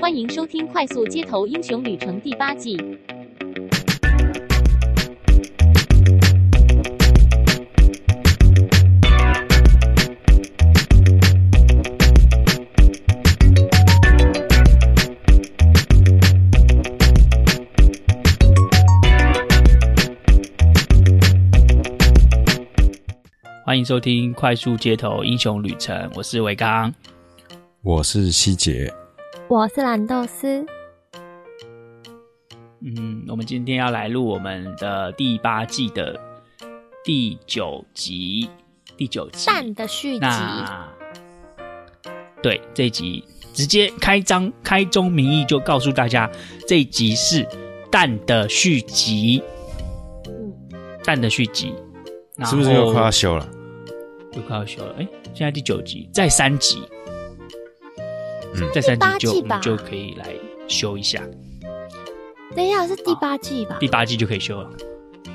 欢迎收听《快速街头英雄旅程》第八季。欢迎收听《快速街头英雄旅程》，我是维刚，我是希杰，我是蓝豆丝。嗯，我们今天要来录我们的第八季的第九集，第九集蛋的续集。对，这一集直接开张开宗明义就告诉大家，这一集是蛋的续集。嗯，蛋的续集，是不是又快要休了？又快要休了，哎，现在第九集，再三集，嗯，再三集就我们就可以来修一下。等一下，是第八季吧？第八季就可以修了。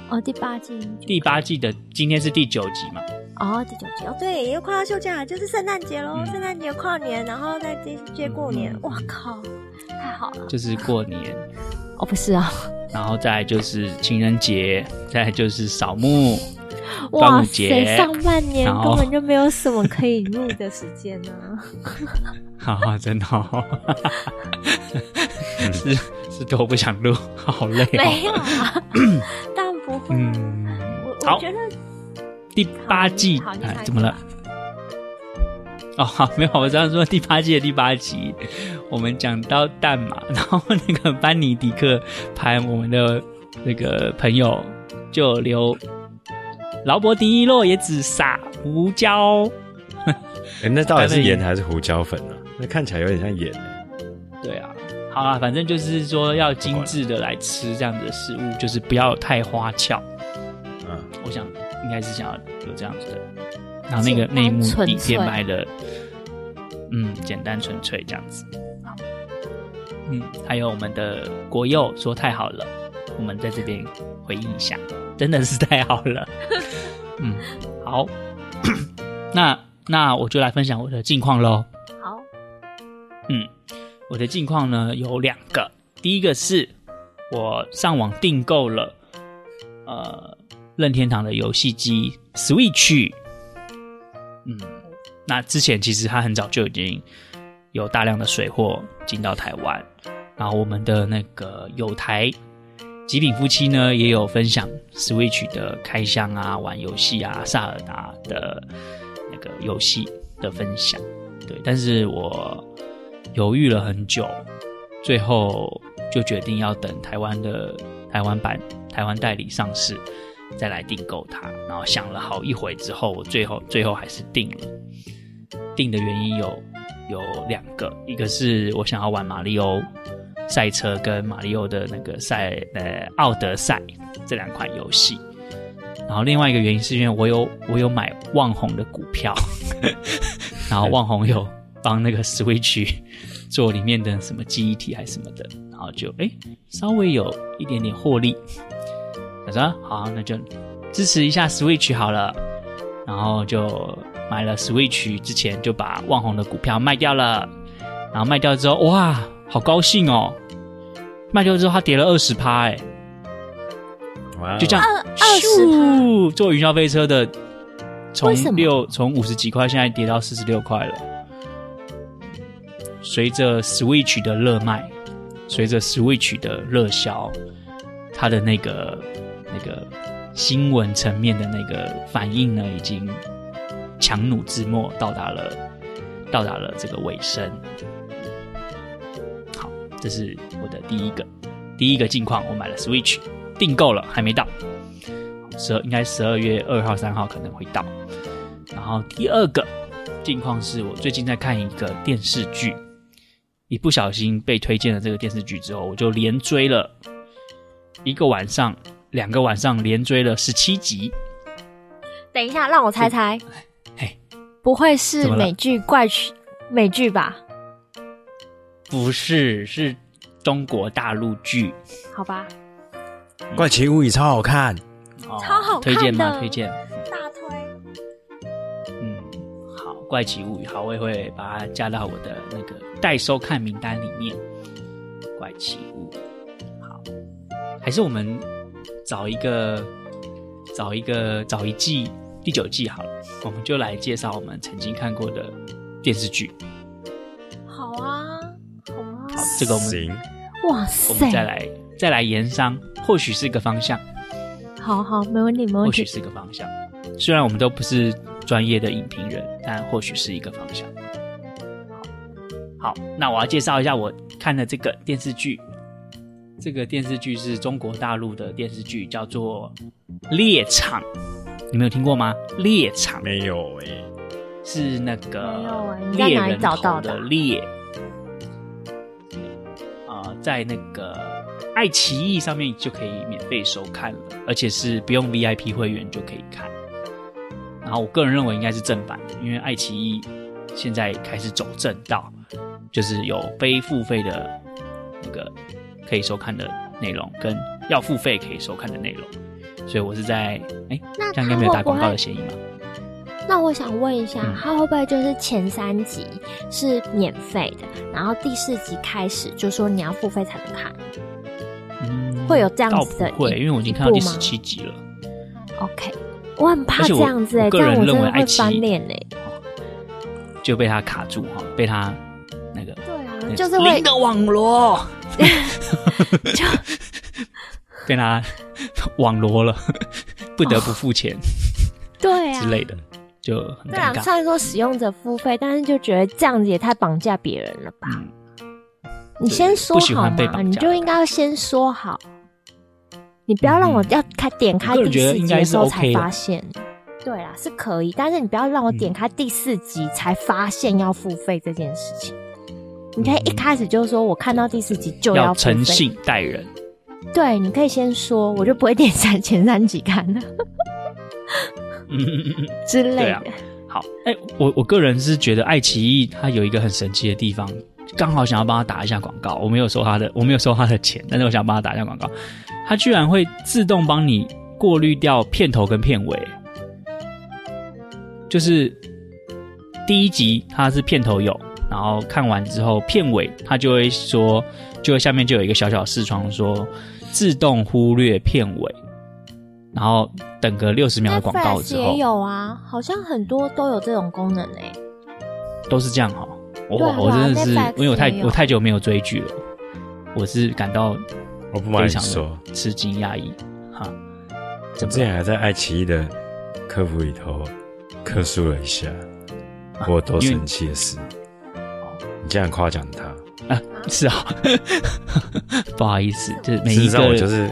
哦，第八季，第八季的今天是第九集嘛？哦，第九集哦，对，又快要休假了，就是圣诞节喽，圣诞节跨年，然后再接接过年，哇靠，太好了！就是过年，哦，不是啊，然后再就是情人节，再就是扫墓。哇塞！上半年根本就没有什么可以录的时间呢。好好，真的，是是多不想录，好累。没有啊，但不会。嗯，我我觉得第八季哎，怎么了？哦，好，没有，我这样说第八季的第八集，我们讲到蛋嘛，然后那个班尼迪克拍我们的那个朋友就留。劳勃·迪尼洛也只撒胡椒，哎、欸，那到底是盐还是胡椒粉呢、啊？那看起来有点像盐呢。对啊，好啊，反正就是说要精致的来吃这样子的食物，就是不要太花俏。嗯，我想应该是想要有这样子的，然后那个内幕底片拍的，嗯，简单纯粹这样子。好，嗯，还有我们的国佑说太好了，我们在这边回应一下。真的是太好了，嗯，好，那那我就来分享我的近况喽。好，嗯，我的近况呢有两个，第一个是我上网订购了呃任天堂的游戏机 Switch，嗯，那之前其实它很早就已经有大量的水货进到台湾，然后我们的那个友台。极品夫妻呢也有分享 Switch 的开箱啊、玩游戏啊、萨尔达的那个游戏的分享，对，但是我犹豫了很久，最后就决定要等台湾的台湾版、台湾代理上市再来订购它。然后想了好一回之后，我最后最后还是订了。订的原因有有两个，一个是我想要玩马里奥。赛车跟马里奥的那个赛呃奥德赛这两款游戏，然后另外一个原因是因为我有我有买旺宏的股票，然后旺宏有帮那个 Switch 做里面的什么记忆体还是什么的，然后就哎稍微有一点点获利，他说好，那就支持一下 Switch 好了，然后就买了 Switch 之前就把旺宏的股票卖掉了，然后卖掉之后哇。好高兴哦！卖掉之后，它跌了二十趴，哎，就这样，二十趴，坐云霄飞车的，从六从五十几块，现在跌到四十六块了。随着 Switch 的热卖，随着 Switch 的热销，它的那个那个新闻层面的那个反应呢，已经强弩之末，到达了到达了这个尾声。这是我的第一个第一个近况，我买了 Switch，订购了，还没到，十二应该十二月二号、三号可能会到。然后第二个近况是我最近在看一个电视剧，一不小心被推荐了这个电视剧之后，我就连追了一个晚上、两个晚上，连追了十七集。等一下，让我猜猜，嘿，不会是美剧怪剧美剧吧？不是，是中国大陆剧。好吧，《怪奇物语》超好看，哦、超好看，推荐吗？推荐，大推。嗯，好，《怪奇物语》好，我也会把它加到我的那个待收看名单里面。怪奇物。好，还是我们找一个找一个找一季第九季好了，我们就来介绍我们曾经看过的电视剧。好啊，这个我们行，哇塞，我们再来再来研商，或许是一个方向。好好，没问题，没问题，或许是个方向。虽然我们都不是专业的影评人，但或许是一个方向。好，好，那我要介绍一下我看的这个电视剧。这个电视剧是中国大陆的电视剧，叫做《猎场》。你们有听过吗？猎场没有哎、欸，是那个猎人头的猎。在那个爱奇艺上面就可以免费收看了，而且是不用 VIP 会员就可以看。然后我个人认为应该是正版的，因为爱奇艺现在开始走正道，就是有非付费的那个可以收看的内容，跟要付费可以收看的内容。所以我是在哎，这样应该没有打广告的嫌疑吗？那我想问一下，嗯、它会不会就是前三集是免费的，然后第四集开始就说你要付费才能看？嗯，会有这样子的？不会，因为我已经看到第十七集了。OK。我很怕这样子哎、欸，这样我真的会翻脸哎、欸，就被他卡住哈，被他那个对啊，就是会的网罗，就 被他网罗了，不得不付钱，对啊之类的，就很尴尬。虽然说使用者付费，但是就觉得这样子也太绑架别人了吧？嗯、你先说好嘛，你就应该要先说好。你不要让我要开点开第四集的时候才发现，对啦，是可以，但是你不要让我点开第四集才发现要付费这件事情。你可以一开始就说我看到第四集就要付费，诚信待人。对，你可以先说，我就不会点三前三集看了。嗯之类的。好，哎、欸，我我个人是觉得爱奇艺它有一个很神奇的地方，刚好想要帮他打一下广告，我没有收他的，我没有收他的钱，但是我想帮他打一下广告。它居然会自动帮你过滤掉片头跟片尾，就是第一集它是片头有，然后看完之后片尾它就会说，就会下面就有一个小小视窗说自动忽略片尾，然后等个六十秒的广告之后也有啊，好像很多都有这种功能诶，都是这样哈，我我真的是因为我太我太久没有追剧了，我是感到。我不瞒你说，吃惊讶异哈。我之前还在爱奇艺的客服里头客诉了一下，啊、我多生气的事。你这样夸奖他啊？是啊，不好意思，就是每一个我就是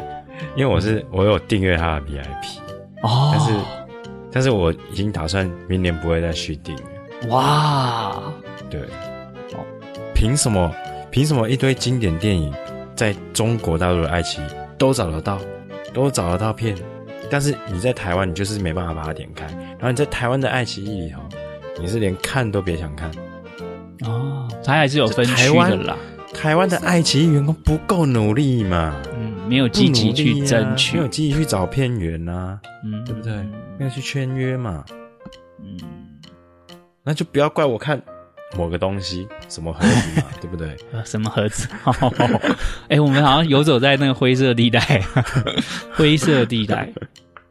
因为我是我有订阅他的 VIP 哦，但是但是我已经打算明年不会再续订了。哇，对，凭什么？凭什么一堆经典电影？在中国大陆的爱奇艺都找得到，都找得到片，但是你在台湾，你就是没办法把它点开。然后你在台湾的爱奇艺里头，你是连看都别想看。哦，它还是有分区的啦。台湾的爱奇艺员工不够努力嘛？嗯，没有积极去争取，啊、没有积极去找片源啊，嗯，对不对？没有去签约嘛？嗯，那就不要怪我看。某个东西，什么盒子嘛，对不对？什么盒子？哎、欸，我们好像游走在那个灰色地带，灰色地带。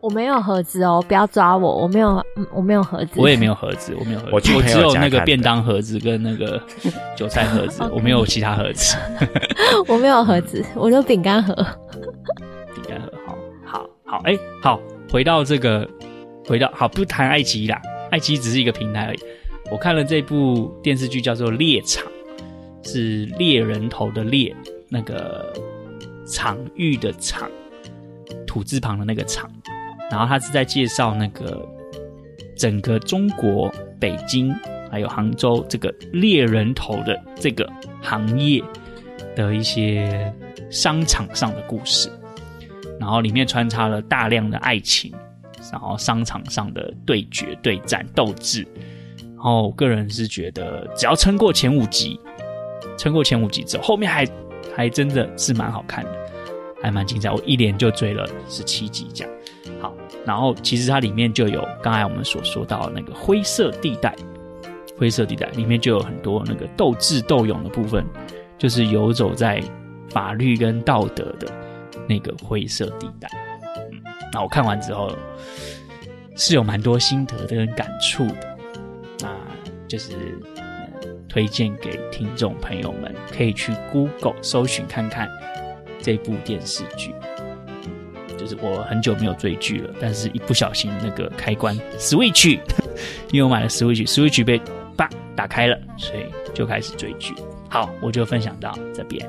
我没有盒子哦，不要抓我，我没有，我没有盒子。我也没有盒子，我没有盒子，我只有那个便当盒子跟那个韭菜盒子，我没有其他盒子。我没有盒子，我就饼干盒。饼干盒，好，好，好，哎、欸，好，回到这个，回到好，不谈爱奇艺啦，爱奇艺只是一个平台而已。我看了这部电视剧，叫做《猎场》，是猎人头的猎，那个场域的场，土字旁的那个场。然后他是在介绍那个整个中国北京还有杭州这个猎人头的这个行业的一些商场上的故事，然后里面穿插了大量的爱情，然后商场上的对决、对战、斗智。然后我个人是觉得，只要撑过前五集，撑过前五集之后，后面还还真的是蛮好看的，还蛮精彩。我一连就追了十七集这样。好，然后其实它里面就有刚才我们所说到那个灰色地带，灰色地带里面就有很多那个斗智斗勇的部分，就是游走在法律跟道德的那个灰色地带。嗯，那我看完之后是有蛮多心得跟感触的，那就是、推荐给听众朋友们，可以去 Google 搜寻看看这部电视剧。就是我很久没有追剧了，但是一不小心那个开关 Switch，因为我买了 Switch，Switch 被叭打开了，所以就开始追剧。好，我就分享到这边。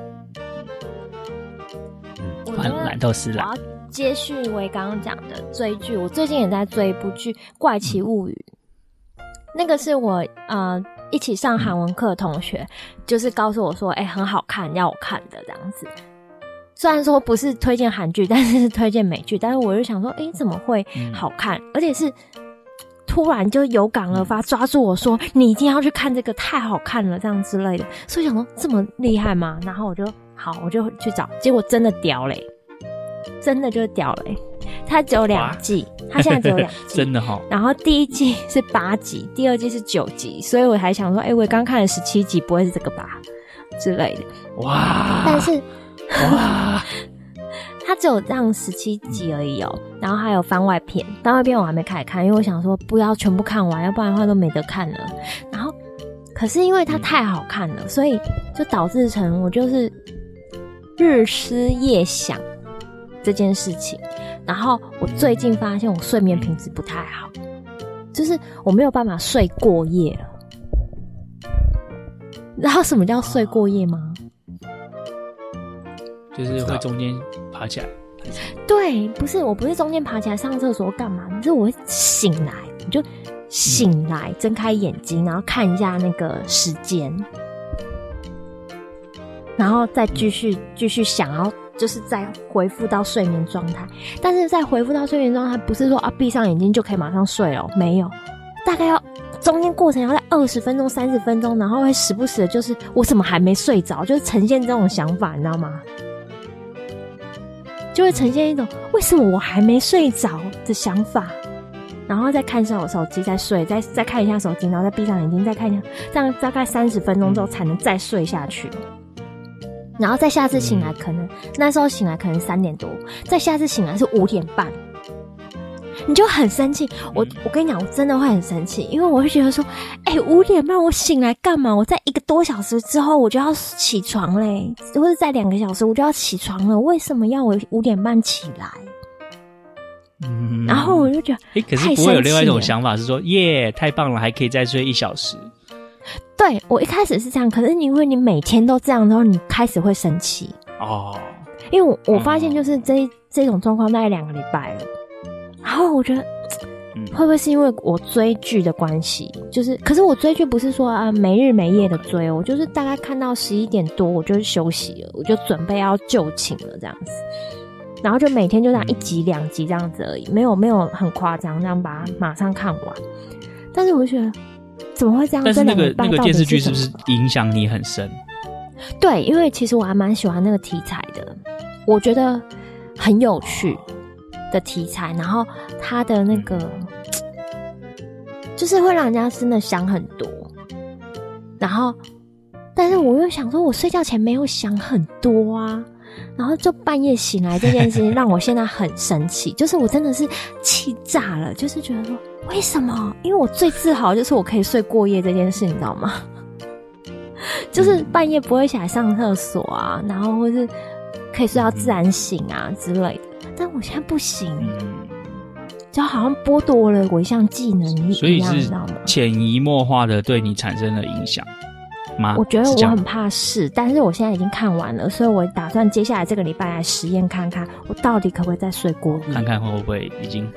嗯，换蓝豆丝了。接续我刚刚讲的追剧，我最近也在追一部剧《怪奇物语》，嗯，那个是我呃一起上韩文课的同学，就是告诉我说，哎，很好看，要我看的这样子。虽然说不是推荐韩剧，但是是推荐美剧。但是我就想说，哎、欸，怎么会好看？嗯、而且是突然就有感而发，抓住我说，你一定要去看这个，太好看了，这样之类的。所以想说，这么厉害吗？然后我就好，我就去找，结果真的屌嘞，真的就屌嘞。它只有两季，它现在只有两季，真的好。然后第一季是八集，第二季是九集，所以我还想说，哎、欸，我刚看了十七集，不会是这个吧？之类的。哇！但是。哇，它只有这样十七集而已哦，然后还有番外篇，番外篇我还没开始看，因为我想说不要全部看完，要不然的话都没得看了。然后，可是因为它太好看了，所以就导致成我就是日思夜想这件事情。然后我最近发现我睡眠品质不太好，就是我没有办法睡过夜了。然后什么叫睡过夜吗？就是会中间爬起来，对，不是，我不是中间爬起来上厕所干嘛？就是我会醒来，我就醒来，睁开眼睛，然后看一下那个时间，然后再继续继续想要，就是再恢复到睡眠状态。但是在恢复到睡眠状态，不是说啊闭上眼睛就可以马上睡哦，没有，大概要中间过程要在二十分钟、三十分钟，然后会时不时的，就是我怎么还没睡着，就是呈现这种想法，你知道吗？就会呈现一种为什么我还没睡着的想法，然后再看一下我手机，再睡，再再看一下手机，然后再闭上眼睛，再看一下，这样大概三十分钟之后才能再睡下去，然后再下次醒来，可能那时候醒来可能三点多，再下次醒来是五点半。你就很生气，我我跟你讲，我真的会很生气，因为我会觉得说，哎、欸，五点半我醒来干嘛？我在一个多小时之后我就要起床嘞，或者在两个小时我就要起床了，为什么要我五点半起来？嗯，然后我就觉得，哎、欸，可是不会有另外一种想法是说，耶，太棒了，还可以再睡一小时。对，我一开始是这样，可是因为你每天都这样之后，你开始会生气哦，因为我我发现就是这、哦、这种状况大概两个礼拜了。然后我觉得，会不会是因为我追剧的关系？就是，可是我追剧不是说啊没日没夜的追，我就是大概看到十一点多，我就休息了，我就准备要就寝了这样子。然后就每天就这样一集两集这样子而已，没有没有很夸张，这样把它马上看完。但是我就觉得，怎么会这样？但是那个那个电视剧是不是影响你很深？对，因为其实我还蛮喜欢那个题材的，我觉得很有趣。的题材，然后他的那个就是会让人家真的想很多，然后，但是我又想说，我睡觉前没有想很多啊，然后就半夜醒来这件事情让我现在很生气，就是我真的是气炸了，就是觉得说为什么？因为我最自豪就是我可以睡过夜这件事，你知道吗？就是半夜不会起来上厕所啊，然后或是可以睡到自然醒啊之类的。但我现在不行，就好像剥夺了我一项技能一样，所以是潜移默化的对你产生了影响吗？我觉得我很怕是，但是我现在已经看完了，所以我打算接下来这个礼拜来实验看看，我到底可不可以再睡过夜，看看会不会已经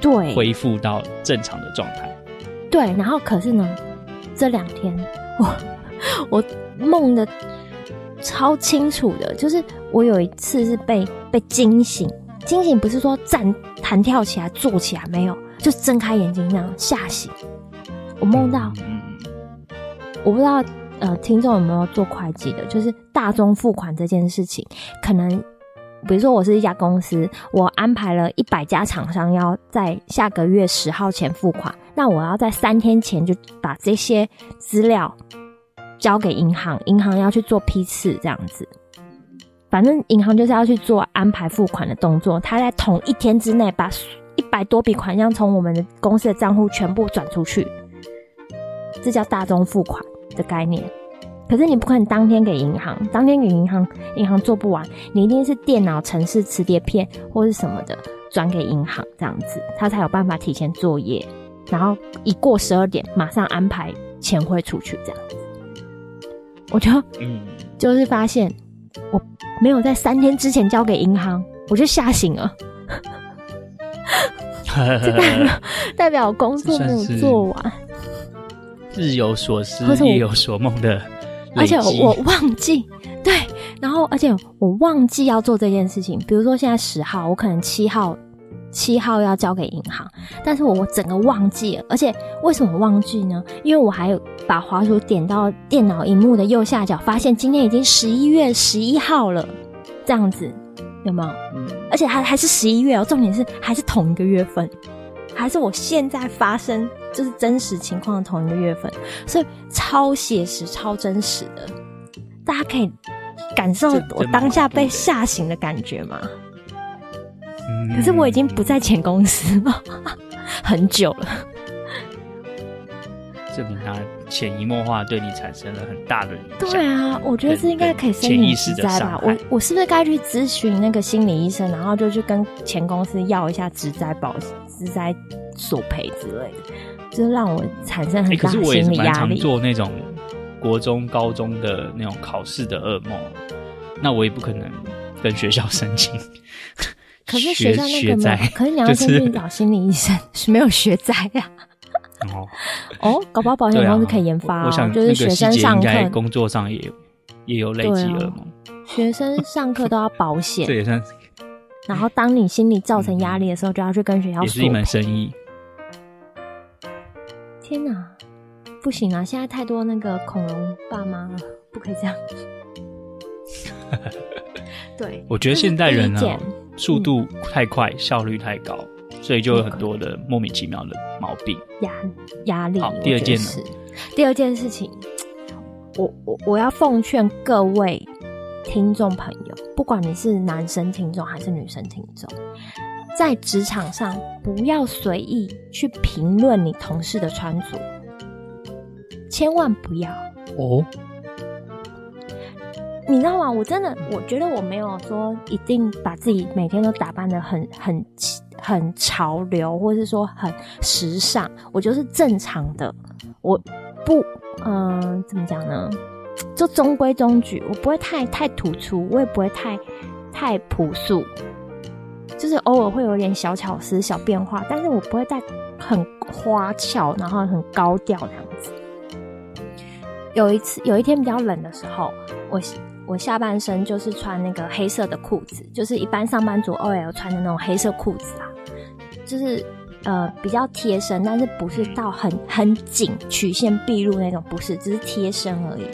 对恢复到正常的状态。对，然后可是呢，这两天我我梦的超清楚的，就是我有一次是被被惊醒。惊醒不是说站弹跳起来坐起来没有，就睁开眼睛那样吓醒。我梦到，我不知道呃听众有没有做会计的，就是大宗付款这件事情，可能比如说我是一家公司，我安排了一百家厂商要在下个月十号前付款，那我要在三天前就把这些资料交给银行，银行要去做批次这样子。反正银行就是要去做安排付款的动作，他在同一天之内把一百多笔款项从我们的公司的账户全部转出去，这叫大宗付款的概念。可是你不可能当天给银行，当天给银行，银行做不完，你一定是电脑城市磁碟片或是什么的转给银行，这样子他才有办法提前作业，然后一过十二点马上安排钱汇出去，这样子。我就嗯，就是发现我没有在三天之前交给银行，我就吓醒了。这代表代表工作没有做完，日有所思夜有所梦的。而且我忘记，对，然后而且我忘记要做这件事情。比如说现在十号，我可能七号七号要交给银行，但是我我整个忘记了。而且为什么忘记呢？因为我还有把滑鼠点到电脑荧幕的右下角，发现今天已经十一月十一号了，这样子有没有？嗯。而且还还是十一月哦，重点是还是同一个月份，还是我现在发生。就是真实情况的同一个月份，所以超写实、超真实的，大家可以感受我当下被吓醒的感觉吗？可是我已经不在前公司了，很久了。证明他潜移默化对你产生了很大的影响。对啊，我觉得这应该可以申请职灾吧？我我是不是该去咨询那个心理医生，然后就去跟前公司要一下职灾保、职灾索赔之类的？就让我产生很大心理压力。欸、可是我也是蛮常做那种国中、高中的那种考试的噩梦，那我也不可能跟学校申请。可是学校那个没有，可是你要先去找心理医生，是没有学灾呀。哦哦，搞不好保险公司可以研发。我想就是学生上课，工作上也有也有累积噩梦。学生上课都要保险，这也算。然后当你心理造成压力的时候，就要去跟学校说。也是一门生意。天哪，不行啊！现在太多那个恐龙爸妈了，不可以这样。对，我觉得现代人呢，速度太快，嗯，效率太高，所以就有很多的莫名其妙的毛病。压压力。好，第二件事，第二件事情，我我我要奉劝各位听众朋友，不管你是男生听众还是女生听众。在职场上，不要随意去评论你同事的穿着，千万不要哦。你知道吗？我真的，我觉得我没有说一定把自己每天都打扮得很 很很潮流，或者是说很时尚。我就是正常的，我不，嗯、怎么讲呢？就中规中矩，我不会太太突出，我也不会太太朴素。就是偶尔会有点小巧思、小变化，但是我不会带很花俏，然后很高调这样子。有一次，有一天比较冷的时候，我我下半身就是穿那个黑色的裤子，就是一般上班族 OL 穿的那种黑色裤子啊，就是呃比较贴身，但是不是到很很紧、曲线毕露那种，不是，只是贴身而已。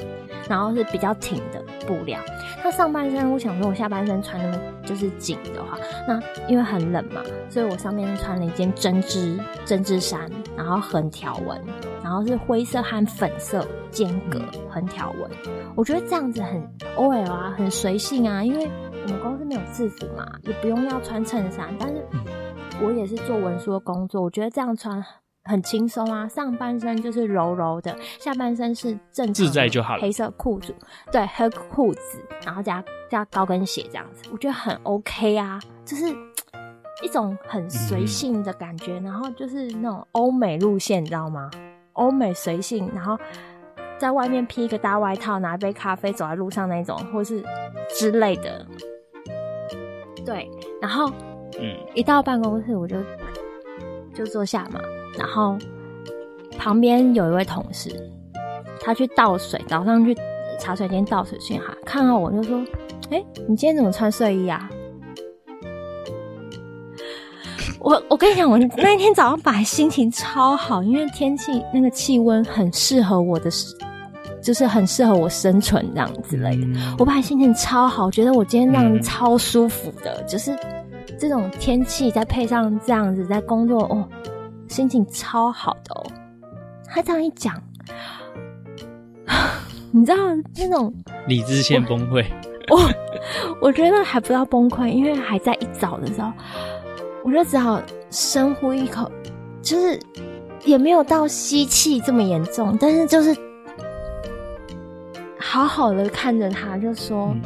然后是比较挺的布料。那上半身，我想说，我下半身穿那么就是紧的话，那因为很冷嘛，所以我上面穿了一件针织针织衫，然后横条纹，然后是灰色和粉色间隔横条纹。我觉得这样子很 OL 啊，很随性啊，因为我们公司没有制服嘛，也不用要穿衬衫，但是我也是做文书的工作，我觉得这样穿。很轻松啊，上半身就是柔柔的，下半身是正常自在就好了。黑色裤子，对，黑裤子，然后加加高跟鞋这样子，我觉得很 OK 啊，就是一种很随性的感觉，嗯，然后就是那种欧美路线，你知道吗？欧美随性，然后在外面披一个大外套，拿一杯咖啡走在路上那种，或是之类的。对，然后嗯，一到办公室我就就坐下嘛。然后旁边有一位同事，他去倒水，早上去茶水间倒水去哈，看到我就说：“哎，你今天怎么穿睡衣啊？”我我跟你讲，我那天早上本来心情超好，因为天气那个气温很适合我的，就是很适合我生存这样之类的。嗯、我本来心情超好，觉得我今天这样超舒服的，嗯、就是这种天气再配上这样子在工作哦。心情超好的哦，他这样一讲，你知道那种理智线崩溃，我我觉得还不要崩溃，因为还在一早的时候，我就只好深呼一口，就是也没有到吸气这么严重，但是就是好好的看着他，就说：“嗯、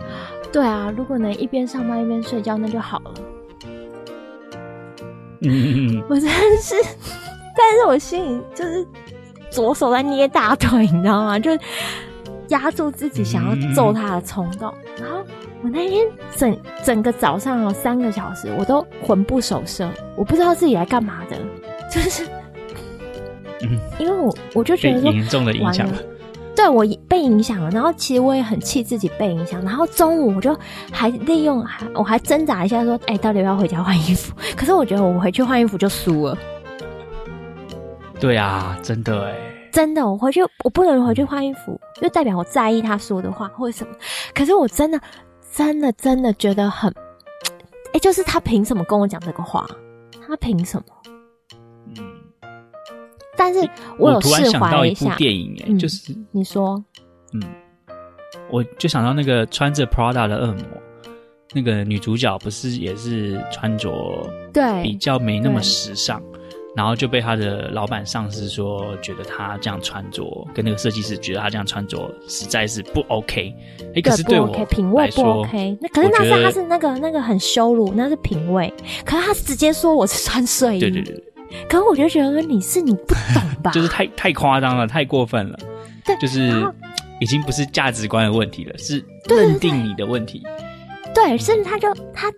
对啊，如果能一边上班一边睡觉，那就好了。”嗯嗯嗯，我真的是，但是我心里就是左手在捏大腿，你知道吗？就压住自己想要揍他的冲动。然后我那天整整个早上有三个小时，我都魂不守舍，我不知道自己来干嘛的，就是，嗯，因为我我就觉得说严重的影响。对，我被影响了，然后其实我也很气自己被影响，然后中午我就还利用，还我还挣扎一下说，哎，到底要不要回家换衣服？可是我觉得我回去换衣服就输了。对啊，真的哎，真的，我回去我不能回去换衣服，就代表我在意他说的话或者什么。可是我真的真的真的觉得很，哎，就是他凭什么跟我讲这个话？他凭什么？嗯但是我有释怀一下。电影哎，就是你说，嗯，我就想到那个穿着 Prada 的恶魔，那个女主角不是也是穿着对比较没那么时尚，然后就被他的老板上司说，觉得他这样穿着跟那个设计师觉得他这样穿着实在是不 OK。哎，可是对我品味不 OK。那可是那是他是那个那个很羞辱，那是品味。可是他直接说我是穿睡衣。对对对。可是我就觉得你是你不懂吧？就是太太夸张了，太过分了。对，就是已经不是价值观的问题了，是认定你的问题。对，甚至他就他，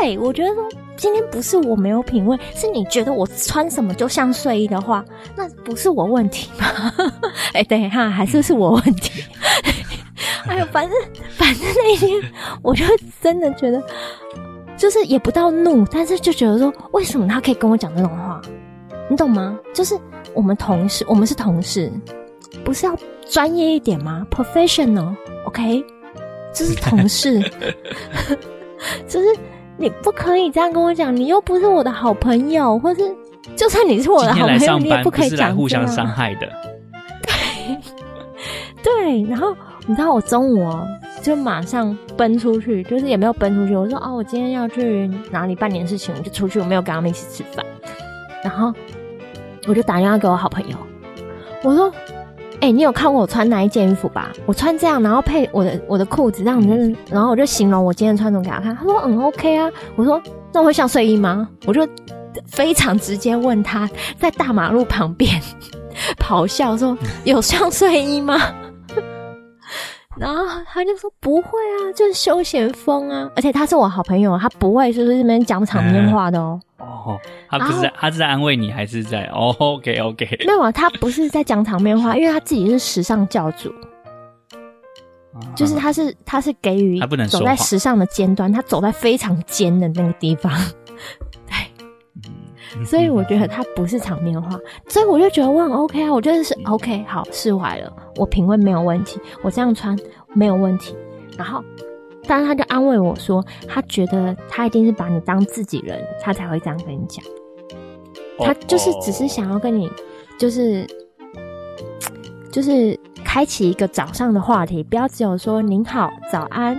对我觉得说今天不是我没有品味，是你觉得我穿什么就像睡衣的话，那不是我问题吗？哎，等一下，还是是我问题。哎呦，反正反正那一天，我就真的觉得。就是也不到怒，但是就觉得说，为什么他可以跟我讲这种话？你懂吗？就是我们同事，我们是同事，不是要专业一点吗？Professional，OK？Okay？就是同事，就 是你不可以这样跟我讲，你又不是我的好朋友，或是就算你是我的好朋友，你也不可以讲。互相伤害的。对，对，然后你知道我中午哦。就马上奔出去，就是也没有奔出去。我说哦，我今天要去哪里办点事情，我就出去。我没有跟他们一起吃饭，然后我就打电话给我好朋友，我说：“哎、欸，你有看过我穿哪一件衣服吧？我穿这样，然后配我的我的裤子这样子，然后我就形容我今天穿什么给他看。他说嗯，OK 啊。我说那会像睡衣吗？我就非常直接问他在大马路旁边 咆哮说有像睡衣吗？”然后他就说不会啊，就是休闲风啊，而且他是我好朋友，他不会就是这边讲场面话的哦。哦，他不是在，他是在安慰你，还是在？哦，OK OK。没有啊，他不是在讲场面话，因为他自己是时尚教主，就是他是他是给予走在时尚的尖端，他走在非常尖的那个地方。所以我觉得他不是场面话，所以我就觉得我很 OK 啊，我觉得是 OK，好，释怀了，我品味没有问题，我这样穿没有问题。然后，但是他就安慰我说，他觉得他一定是把你当自己人，他才会这样跟你讲。他就是只是想要跟你，就是就是开启一个早上的话题，不要只有说您好、早安、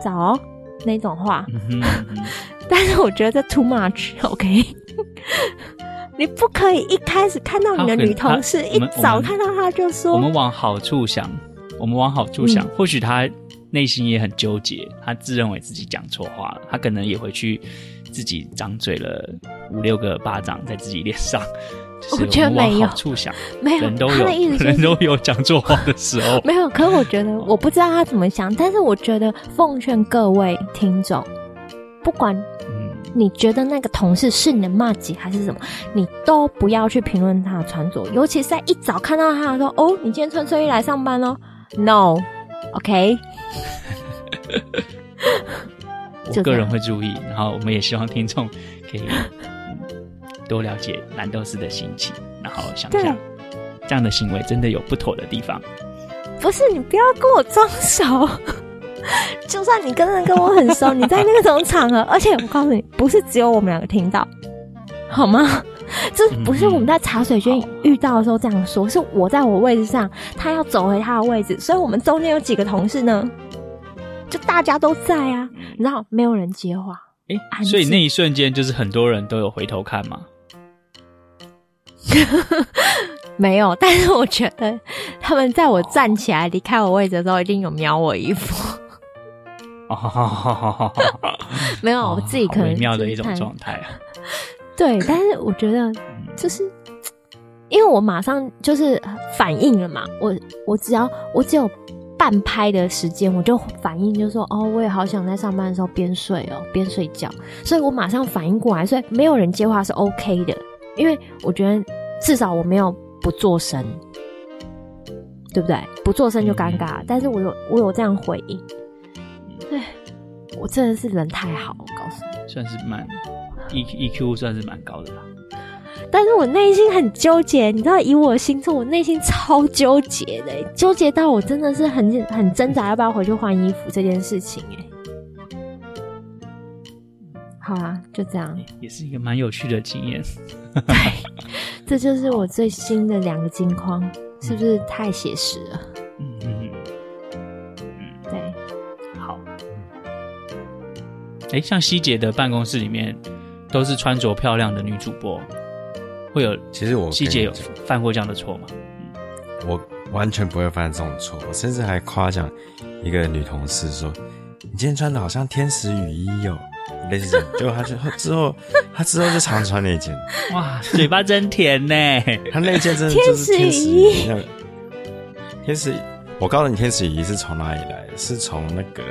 早哦那种话。但是我觉得这 too much，OK。你不可以一开始看到你的女同事，一早看到她就说。我们往好处想，我们往好处想，嗯、或许她内心也很纠结，她自认为自己讲错话了，她可能也回去自己张嘴了五六个巴掌在自己脸上。我觉得没有好处想，没有人都有，人都有讲错话的时候。没有，可是我觉得我不知道他怎么想，但是我觉得奉劝各位听众，不管。你觉得那个同事是你的骂姐还是什么？你都不要去评论他的穿着，尤其是在一早看到他说：“哦，你今天穿睡衣来上班咯 No，OK。”我个人会注意，然后我们也希望听众可以、嗯、多了解蓝豆丝的心情，然后想想这样的行为真的有不妥的地方。不是，你不要跟我装熟。就算你跟人跟我很熟，你在那种场合，而且我告诉你，不是只有我们两个听到，好吗？这不是我们在茶水间遇到的时候这样说，是我在我位置上，他要走回他的位置，所以我们中间有几个同事呢，就大家都在啊，你知道没有人接话，哎、欸，所以那一瞬间就是很多人都有回头看吗？没有，但是我觉得他们在我站起来离开我位置的时候，一定有瞄我衣服。哦，没有，我自己可能微妙的一种状态啊。对，但是我觉得就是因为我马上就是反应了嘛，我我只要我只有半拍的时间，我就反应，就说哦，我也好想在上班的时候边睡哦边睡觉，所以我马上反应过来，所以没有人接话是 OK 的，因为我觉得至少我没有不做声，对不对？不做声就尴尬，但是我有我有这样回应。对，我真的是人太好，我告诉你，算是蛮 E E Q 算是蛮高的吧。但是我内心很纠结，你知道，以我的星座，我内心超纠结的，纠结到我真的是很很挣扎，要不要回去换衣服这件事情。哎，好啊，就这样，也是一个蛮有趣的经验。对，这就是我最新的两个金框，是不是太写实了？嗯嗯。哎，像希姐的办公室里面都是穿着漂亮的女主播，会有？其实我希姐有犯过这样的错吗？我完全不会犯这种错，我甚至还夸奖一个女同事说：“你今天穿的好像天使雨衣哦。”类似这样，结果他就之后她之后就常穿那件。哇，嘴巴真甜呢！她那件真的就是天使雨衣。天使，我告诉你，天使雨衣是从哪里来的？是从那个。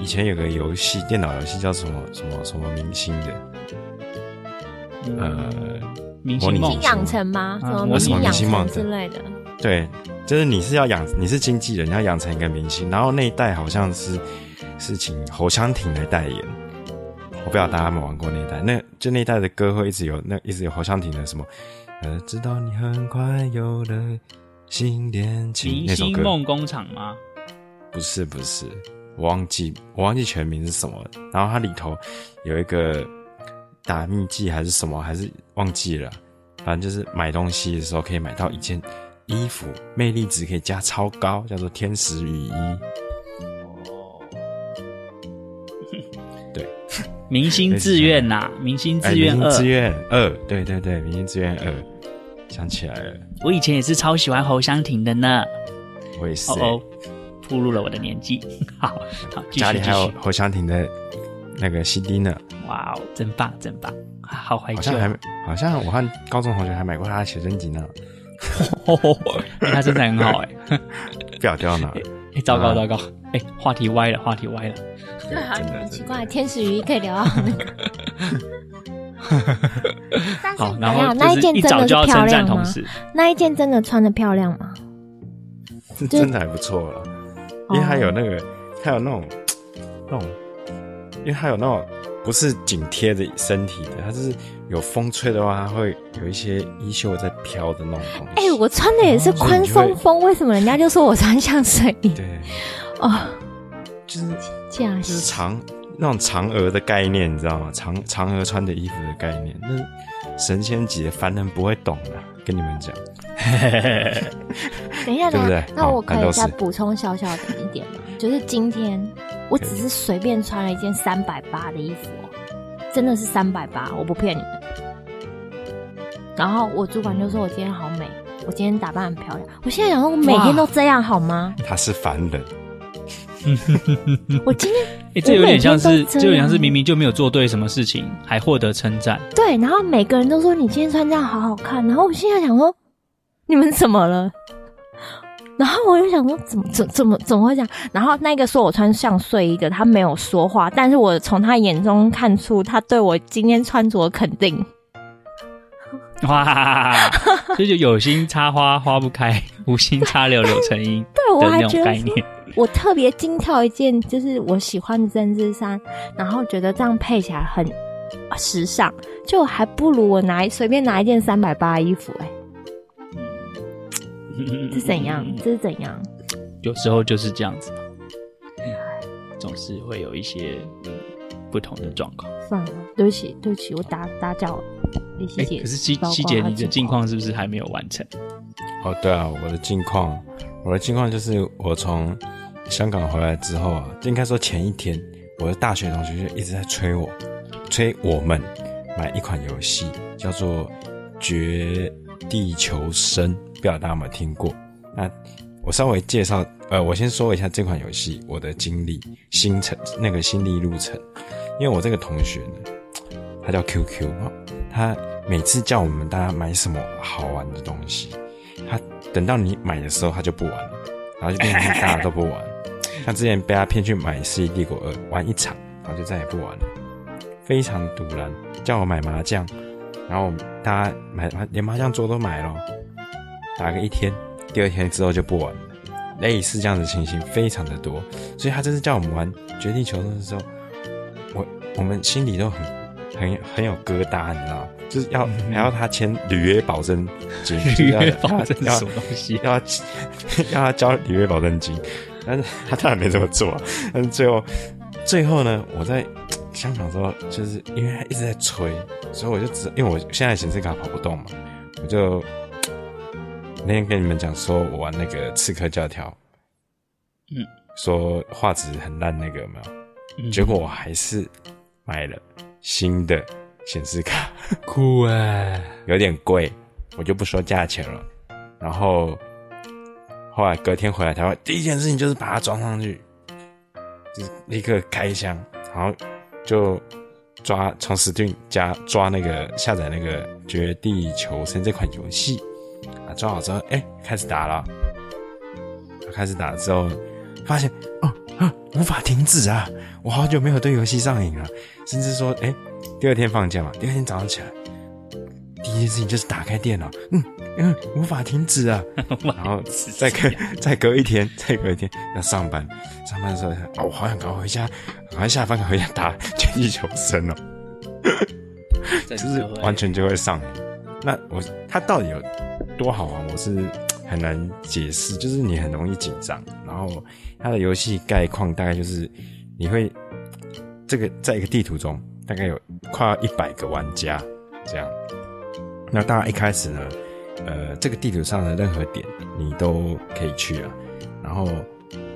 以前有个游戏，电脑游戏叫什么什么什么明星的，嗯、呃，明星梦养成吗？什么明星养成之类的？对，就是你是要养，你是经纪人，你要养成一个明星，然后那一代好像是是请侯湘婷来代言。我不知道大家有没有玩过那一代，那就那一代的歌会一直有，那一直有侯湘婷的什么，呃，知道你很快有了新恋情那首歌。明星梦工厂吗？不是，不是。我忘记我忘记全名是什么，然后它里头有一个打秘技还是什么，还是忘记了。反正就是买东西的时候可以买到一件衣服，魅力值可以加超高，叫做天使雨衣。哦，对，明星志愿呐，明星志愿二，志愿二，对对对，明星志愿二，想起来了，我以前也是超喜欢侯湘婷的呢，我也是、欸。哦哦步入了我的年纪，好好，家里还有侯湘婷的那个 CD 呢。哇哦，真棒，真棒，好怀旧。好像还好像我和高中同学还买过他的写真集呢。他身材很好哎，不要掉呢。哎，糟糕糟糕，哎，话题歪了，话题歪了。对啊，很奇怪，天使雨衣可以聊到那个。好，然后那一件真的漂亮吗？那一件真的穿的漂亮吗？真的还不错了。因为它有那个，它有那种，那种，因为它有那种不是紧贴着身体的，它就是有风吹的话，它会有一些衣袖在飘的那种东西。哎、欸，我穿的也是宽松风，为什么人家就说我穿像睡衣？对，哦，就是这样，就是长那种嫦娥的概念，你知道吗？嫦嫦娥穿的衣服的概念，那神仙级的凡人不会懂的，跟你们讲。等一下，等一下，对对，那我可以再补充小小的一点吗？就是今天我只是随便穿了一件三百八的衣服，真的是三百八，我不骗你们。然后我主管就说我今天好美，我今天打扮很漂亮。我现在想说，我每天都这样好吗？他是凡人。我今天，哎、欸，这有点像是，这有点像是明明就没有做对什么事情，还获得称赞。对，然后每个人都说你今天穿这样好好看，然后我现在想说，你们怎么了？然后我就想说，怎么怎怎么怎么会这样？然后那个说我穿像睡衣的，他没有说话，但是我从他眼中看出他对我今天穿着肯定。哇，这就有心插花花不开，无心插柳柳成荫。对，我还觉得我特别精挑一件，就是我喜欢的针织衫，然后觉得这样配起来很时尚，就还不如我拿随便拿一件三百八的衣服哎、欸。这是怎样？这是怎样？有时候就是这样子嘛，总是会有一些不同的状况。算了，对不起，对不起，我打打搅李希姐。可是希希姐，你的近况是不是还没有完成？哦，对啊，我的近况，我的情况就是我从香港回来之后啊，应该说前一天，我的大学同学就一直在催我，催我们买一款游戏，叫做《绝地求生》，不知道大家有没有听过？那我稍微介绍，呃，我先说一下这款游戏我的经历、心程那个心历路程。因为我这个同学呢，他叫 QQ 啊，他每次叫我们大家买什么好玩的东西，他等到你买的时候他就不玩了，然后就变成大家都不玩。像之前被他骗去买《世纪帝国二》玩一场，然后就再也不玩了，非常突然，叫我买麻将，然后大家买连麻将桌都买了，打个一天。第二天之后就不玩了，类似这样的情形非常的多，所以他这次叫我们玩《绝地求生》的时候，我我们心里都很很很有疙瘩，你知道吗？就是要还要他签履约保证金，履约保证金什么东西？要 要要他交履约保证金，但 是他当然没这么做，但是最后最后呢，我在香港的时候，就是因为他一直在催，所以我就只因为我现在显示卡跑不动嘛，我就。那天跟你们讲说，我玩那个刺客教条，嗯，说画质很烂，那个有没有？嗯、结果我还是买了新的显示卡，酷啊，有点贵，我就不说价钱了。然后后来隔天回来台湾，第一件事情就是把它装上去，就是立刻开箱，然后就抓从 Steam 加抓那个下载那个《绝地求生》这款游戏。啊，装好之后，哎、欸，开始打了。开始打之后，发现哦啊，无法停止啊！我好久没有对游戏上瘾了，甚至说，哎、欸，第二天放假嘛，第二天早上起来，第一件事情就是打开电脑，嗯嗯，无法停止啊。然后再隔 再隔一天，再隔一天要上班，上班的时候，哦，我好想赶快回家，赶快下班赶快回家打绝地求生哦，就是完全就会上瘾。那我他到底有多好玩？我是很难解释。就是你很容易紧张，然后他的游戏概况大概就是你会这个在一个地图中大概有快要一百个玩家这样。那大家一开始呢，呃，这个地图上的任何点你都可以去啊。然后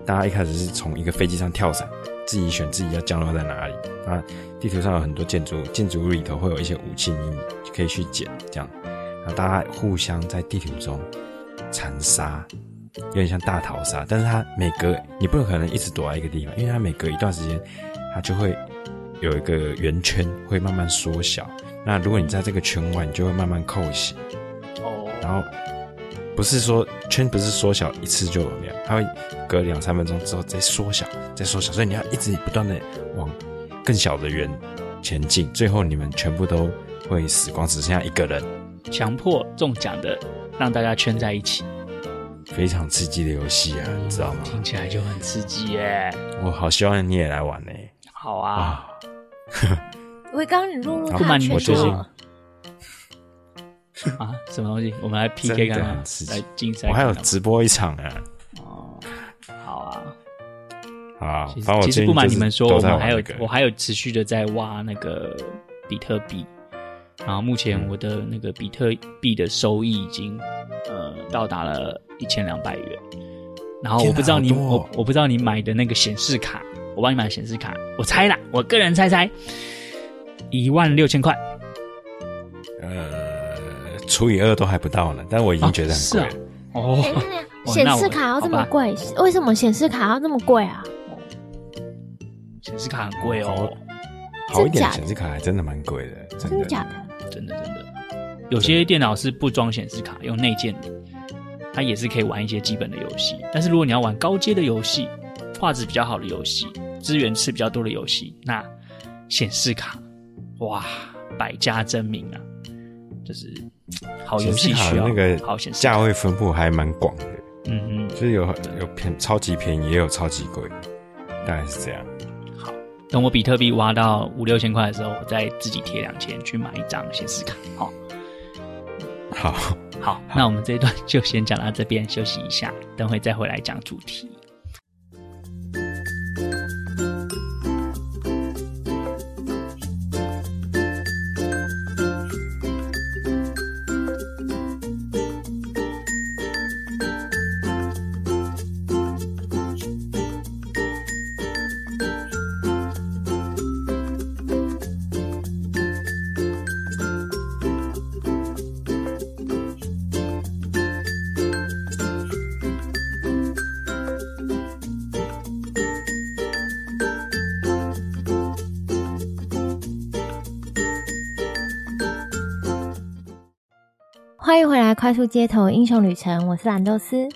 大家一开始是从一个飞机上跳伞，自己选自己要降落在哪里。那地图上有很多建筑，建筑物里头会有一些武器，你可以去捡这样。那大家互相在地图中残杀，有点像大逃杀。但是它每隔你不可能一直躲在一个地方，因为它每隔一段时间，它就会有一个圆圈会慢慢缩小。那如果你在这个圈外，你就会慢慢扣血。哦。然后不是说圈不是缩小一次就有没有，它会隔两三分钟之后再缩小，再缩小。所以你要一直不断的往更小的圆前进，最后你们全部都会死光，只剩下一个人。强迫中奖的，让大家圈在一起，非常刺激的游戏啊，你、嗯、知道吗？听起来就很刺激耶！我好希望你也来玩呢。好啊！我 刚刚你录录，不瞒你们说，啊，什么东西？我们来 PK 看看，来竞赛。我还有直播一场啊！哦，好啊，好啊。其实，其实不瞒你们说，我们还有，我还有持续的在挖那个比特币。然后目前我的那个比特币的收益已经呃到达了一千两百元，然后我不知道你我我不知道你买的那个显示卡，我帮你买显示卡，我猜啦，我个人猜猜一万六千块，呃除以二都还不到呢，但我已经觉得很贵了哦。显示卡要这么贵？为什么显示卡要这么贵啊？显示卡很贵哦，好一点的显示卡还真的蛮贵的，真的假的？真的真的，有些电脑是不装显示卡，用内建的，它也是可以玩一些基本的游戏。但是如果你要玩高阶的游戏，画质比较好的游戏，资源吃比较多的游戏，那显示卡，哇，百家争鸣啊！就是好游戏需要那个好显示，价位分布还蛮广的。嗯嗯，就是有有便超级便宜，也有超级贵，大概是这样。好等我比特币挖到五六千块的时候，我再自己贴两千去买一张显示卡。好，好，好，那我们这一段就先讲到这边，休息一下，等会再回来讲主题。快速街头英雄旅程。我是蓝豆丝，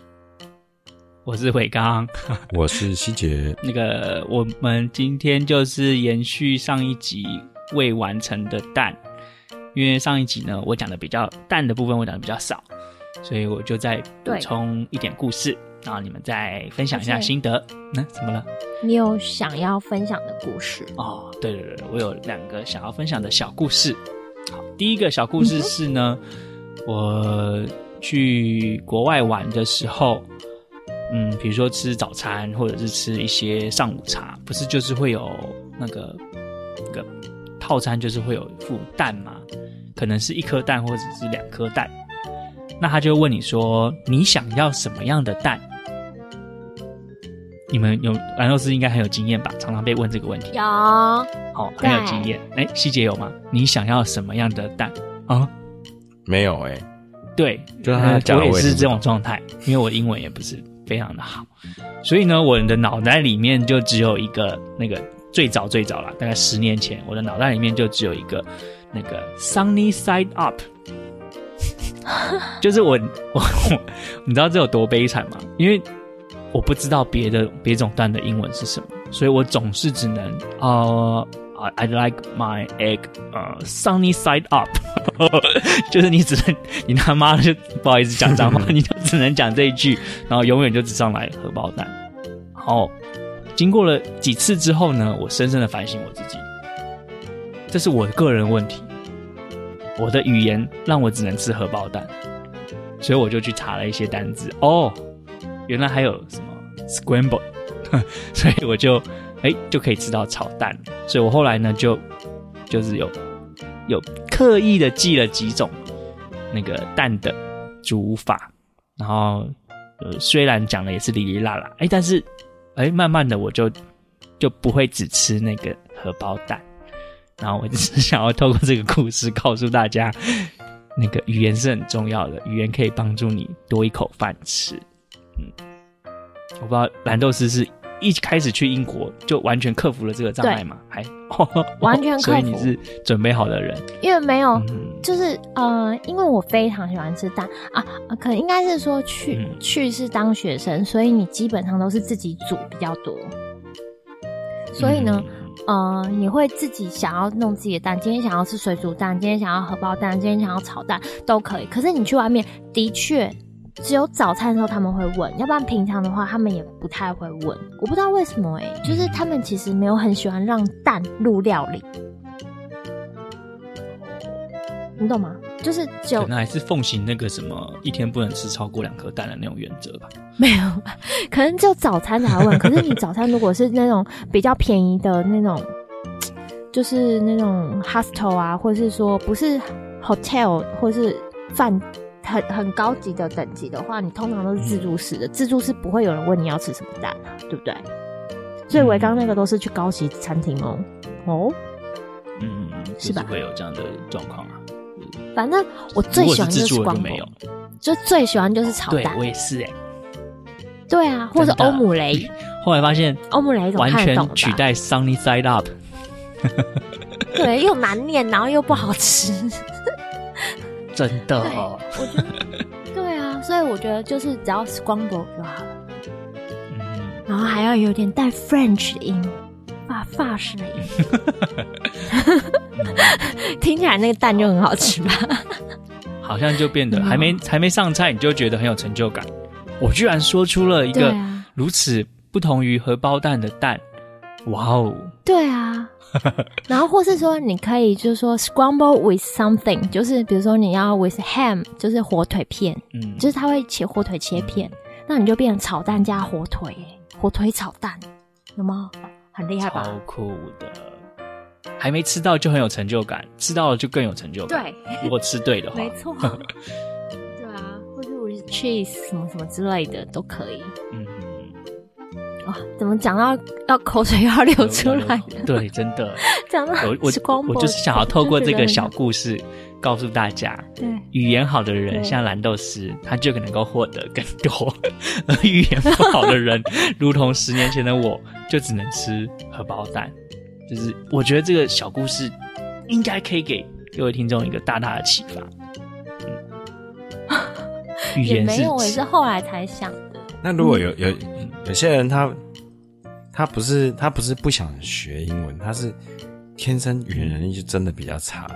我是伟刚，我是希杰。那个，我们今天就是延续上一集未完成的蛋，因为上一集呢，我讲的比较蛋的部分，我讲的比较少，所以我就再补充一点故事，然后你们再分享一下心得。那、嗯、怎么了？你有想要分享的故事？哦，对对对，我有两个想要分享的小故事。好，第一个小故事是呢，嗯、我去国外玩的时候，嗯，比如说吃早餐或者是吃一些上午茶，不是就是会有那个那个套餐，就是会有副蛋嘛，可能是一颗蛋或者是两颗蛋，那他就问你说，你想要什么样的蛋？你们有蓝豆丝应该很有经验吧？常常被问这个问题。有，好，很有经验。哎，希杰有吗？你想要什么样的蛋啊？没有哎、欸。对，就他讲我也是这种状态，因为我英文也不是非常的好，所以呢，我的脑袋里面就只有一个那个最早最早了，大概十年前，我的脑袋里面就只有一个那个 Sunny Side Up，就是我我 我，你知道这有多悲惨吗？因为我不知道别的别种段的英文是什么，所以我总是只能呃、uh,，I like my egg 呃、uh, sunny side up，就是你只能你他妈就不好意思讲脏话，你就只能讲这一句，然后永远就只上来荷包蛋。好，经过了几次之后呢，我深深的反省我自己，这是我的个人问题，我的语言让我只能吃荷包蛋，所以我就去查了一些单字哦。原来还有什么 scramble，所以我就哎、就可以吃到炒蛋。所以我后来呢就就是有有刻意的记了几种那个蛋的煮法，然后呃虽然讲的也是哩哩啦啦，哎、但是哎、慢慢的我就就不会只吃那个荷包蛋。然后我只是想要透过这个故事告诉大家，那个语言是很重要的，语言可以帮助你多一口饭吃。嗯，我不知道蓝豆丝是一开始去英国就完全克服了这个障碍嘛？还完全 克服，所以你是准备好的人。因为没有，嗯、就是呃，因为我非常喜欢吃蛋啊，可能应该是说去、嗯、去是当学生，所以你基本上都是自己煮比较多。所以呢，嗯、呃，你会自己想要弄自己的蛋，今天想要吃水煮蛋，今天想要荷包蛋，今天想要炒蛋都可以。可是你去外面的确。只有早餐的时候他们会问，要不然平常的话他们也不太会问。我不知道为什么哎、欸，就是他们其实没有很喜欢让蛋入料理，你懂吗？就是就可能还是奉行那个什么一天不能吃超过两颗蛋的那种原则吧。没有，可能就早餐才问。可是你早餐如果是那种比较便宜的那种，就是那种 hostel 啊，或者是说不是 hotel 或是饭。很很高级的等级的话，你通常都是自助式的，嗯、自助式不会有人问你要吃什么蛋啊，对不对？所以我刚刚那个都是去高级餐厅哦。哦，嗯，是吧？会有这样的状况啊。反正我最喜欢就是没有，就最喜欢就是炒蛋。对，我也是哎、欸。对啊，或者欧姆雷。后来发现欧姆雷完全取代 Sunny Side Up。对，又难念，然后又不好吃。真的哦，我觉得 对啊，所以我觉得就是只要 scramble 就好了，嗯，然后还要有点带 French 的音，法法式的音，听起来那个蛋就很好吃吧？好像就变得还没还没上菜，你就觉得很有成就感。我居然说出了一个如此不同于荷包蛋的蛋，哇哦！对啊。然后，或是说，你可以就是说 scramble with something，就是比如说你要 with ham，就是火腿片，嗯，就是他会切火腿切片，嗯、那你就变成炒蛋加火腿，火腿炒蛋，有吗？很厉害吧？超酷的，还没吃到就很有成就感，吃到了就更有成就感。对，如果吃对的话，没错。对啊，或是 with cheese 什么什么之类的都可以。嗯。哇，怎么讲到要口水要流出来了？对，真的。讲到我我我就是想要透过这个小故事告诉大家，对，语言好的人像蓝豆丝，他就可能够获得更多；而语言不好的人，如同十年前的我，就只能吃荷包蛋。就是我觉得这个小故事应该可以给各位听众一个大大的启发。嗯，语言没有，我也是后来才想的。那如果有有有些人他他不是他不是不想学英文，他是天生语言能力就真的比较差，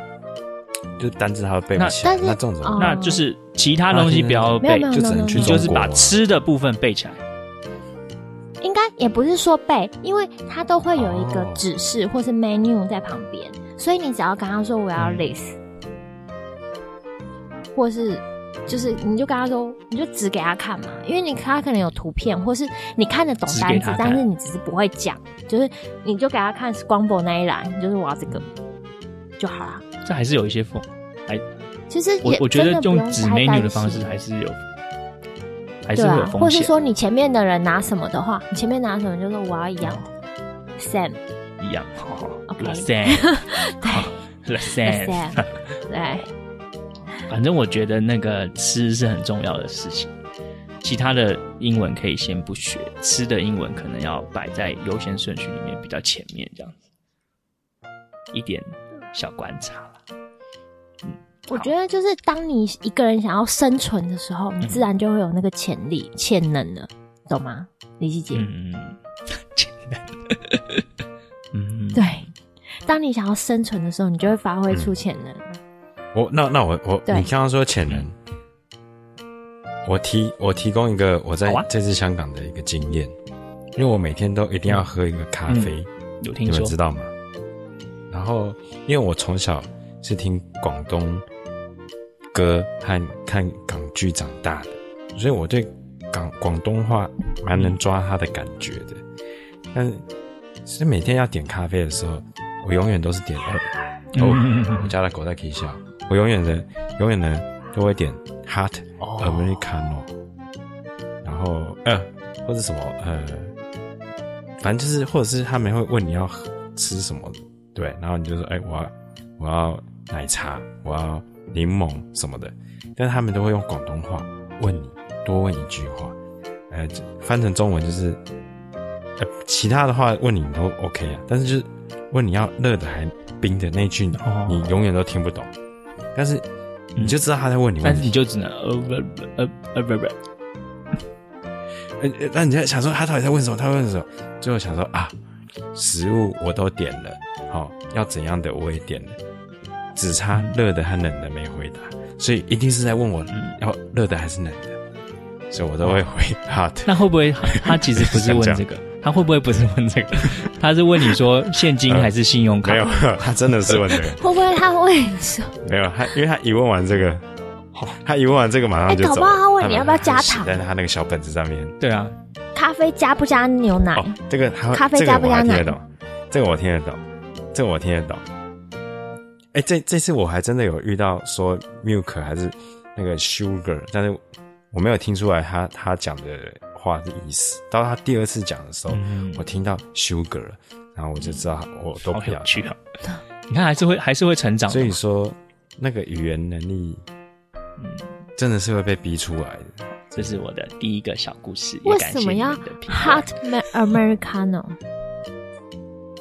就单字他会背不起来。那，这种怎么、办？那就是其他东西不要背，就只能去就是把吃的部分背起来。应该也不是说背，因为它都会有一个指示或是 menu 在旁边，所以你只要刚刚说我要 this，、嗯、或是就是你就跟他说，你就指给他看嘛，因为你他可能有图片，或是你看得懂单子，但是你只是不会讲，就是你就给他看 Scramble 那一栏，就是我要这个就好了。这还是有一些缝，还其实我我觉得用指 menu 的方式还是有。还是会有风险，对啊，或是说你前面的人拿什么的话，你前面拿什么就说我要一样，same，一样，好，OK，same，对，same，对，反正我觉得那个吃是很重要的事情，其他的英文可以先不学，吃的英文可能要摆在优先顺序里面比较前面，这样子，一点小观察。我觉得就是当你一个人想要生存的时候，你自然就会有那个潜力、潜能了，懂吗？李希姐，嗯，潜能，嗯，对，当你想要生存的时候，你就会发挥出潜能。我那那我我你刚刚说潜能，我提我提供一个我在这次香港的一个经验，因为我每天都一定要喝一个咖啡，有听说，你们知道吗？然后因为我从小是听广东。歌和看港剧长大的，所以我对港广东话蛮能抓他的感觉的。但是每天要点咖啡的时候，我永远都是点哦，哦，我家的狗在可以笑。我永远的永远的都会点 hot americano，然后呃或者什么呃，反正就是或者是他们会问你要吃什么，对，然后你就说哎、我要我要奶茶，我要。柠檬什么的，但是他们都会用广东话问你，多问一句话，呃，翻成中文就是，其他的话问你都 OK 啊，但是就是问你要热的还是冰的那句，你永远都听不懂，但是你就知道他在问你问题，但是你就只能呃呃呃不不，呃，那你在想说他到底在问什么？他问什么？最后想说啊，食物我都点了，好，要怎样的我也点了。只差热的和冷的没回答，所以一定是在问我要热的还是冷的，所以我都会回 hot。那会不会他其实不是问这个？他会不会不是问这个？他是问你说现金还是信用卡？没有，他真的是问这个。会不会他问说？没有，他因为他一问完这个，他一问完这个马上就走。搞不好他问你要不要加糖？在他那个小本子上面。对啊，咖啡加不加牛奶？这个他咖啡加不加奶？这个我听得懂，这个我听得懂。哎、欸，这这次我还真的有遇到说 milk 还是那个 sugar，但是我没有听出来他他讲的话的意思。到他第二次讲的时候，嗯、我听到 sugar 了，然后我就知道我都不要去了。你看，还是会还是会成长。所以说，那个语言能力，嗯，真的是会被逼出来的。这是我的第一个小故事。为什么要 hot americano？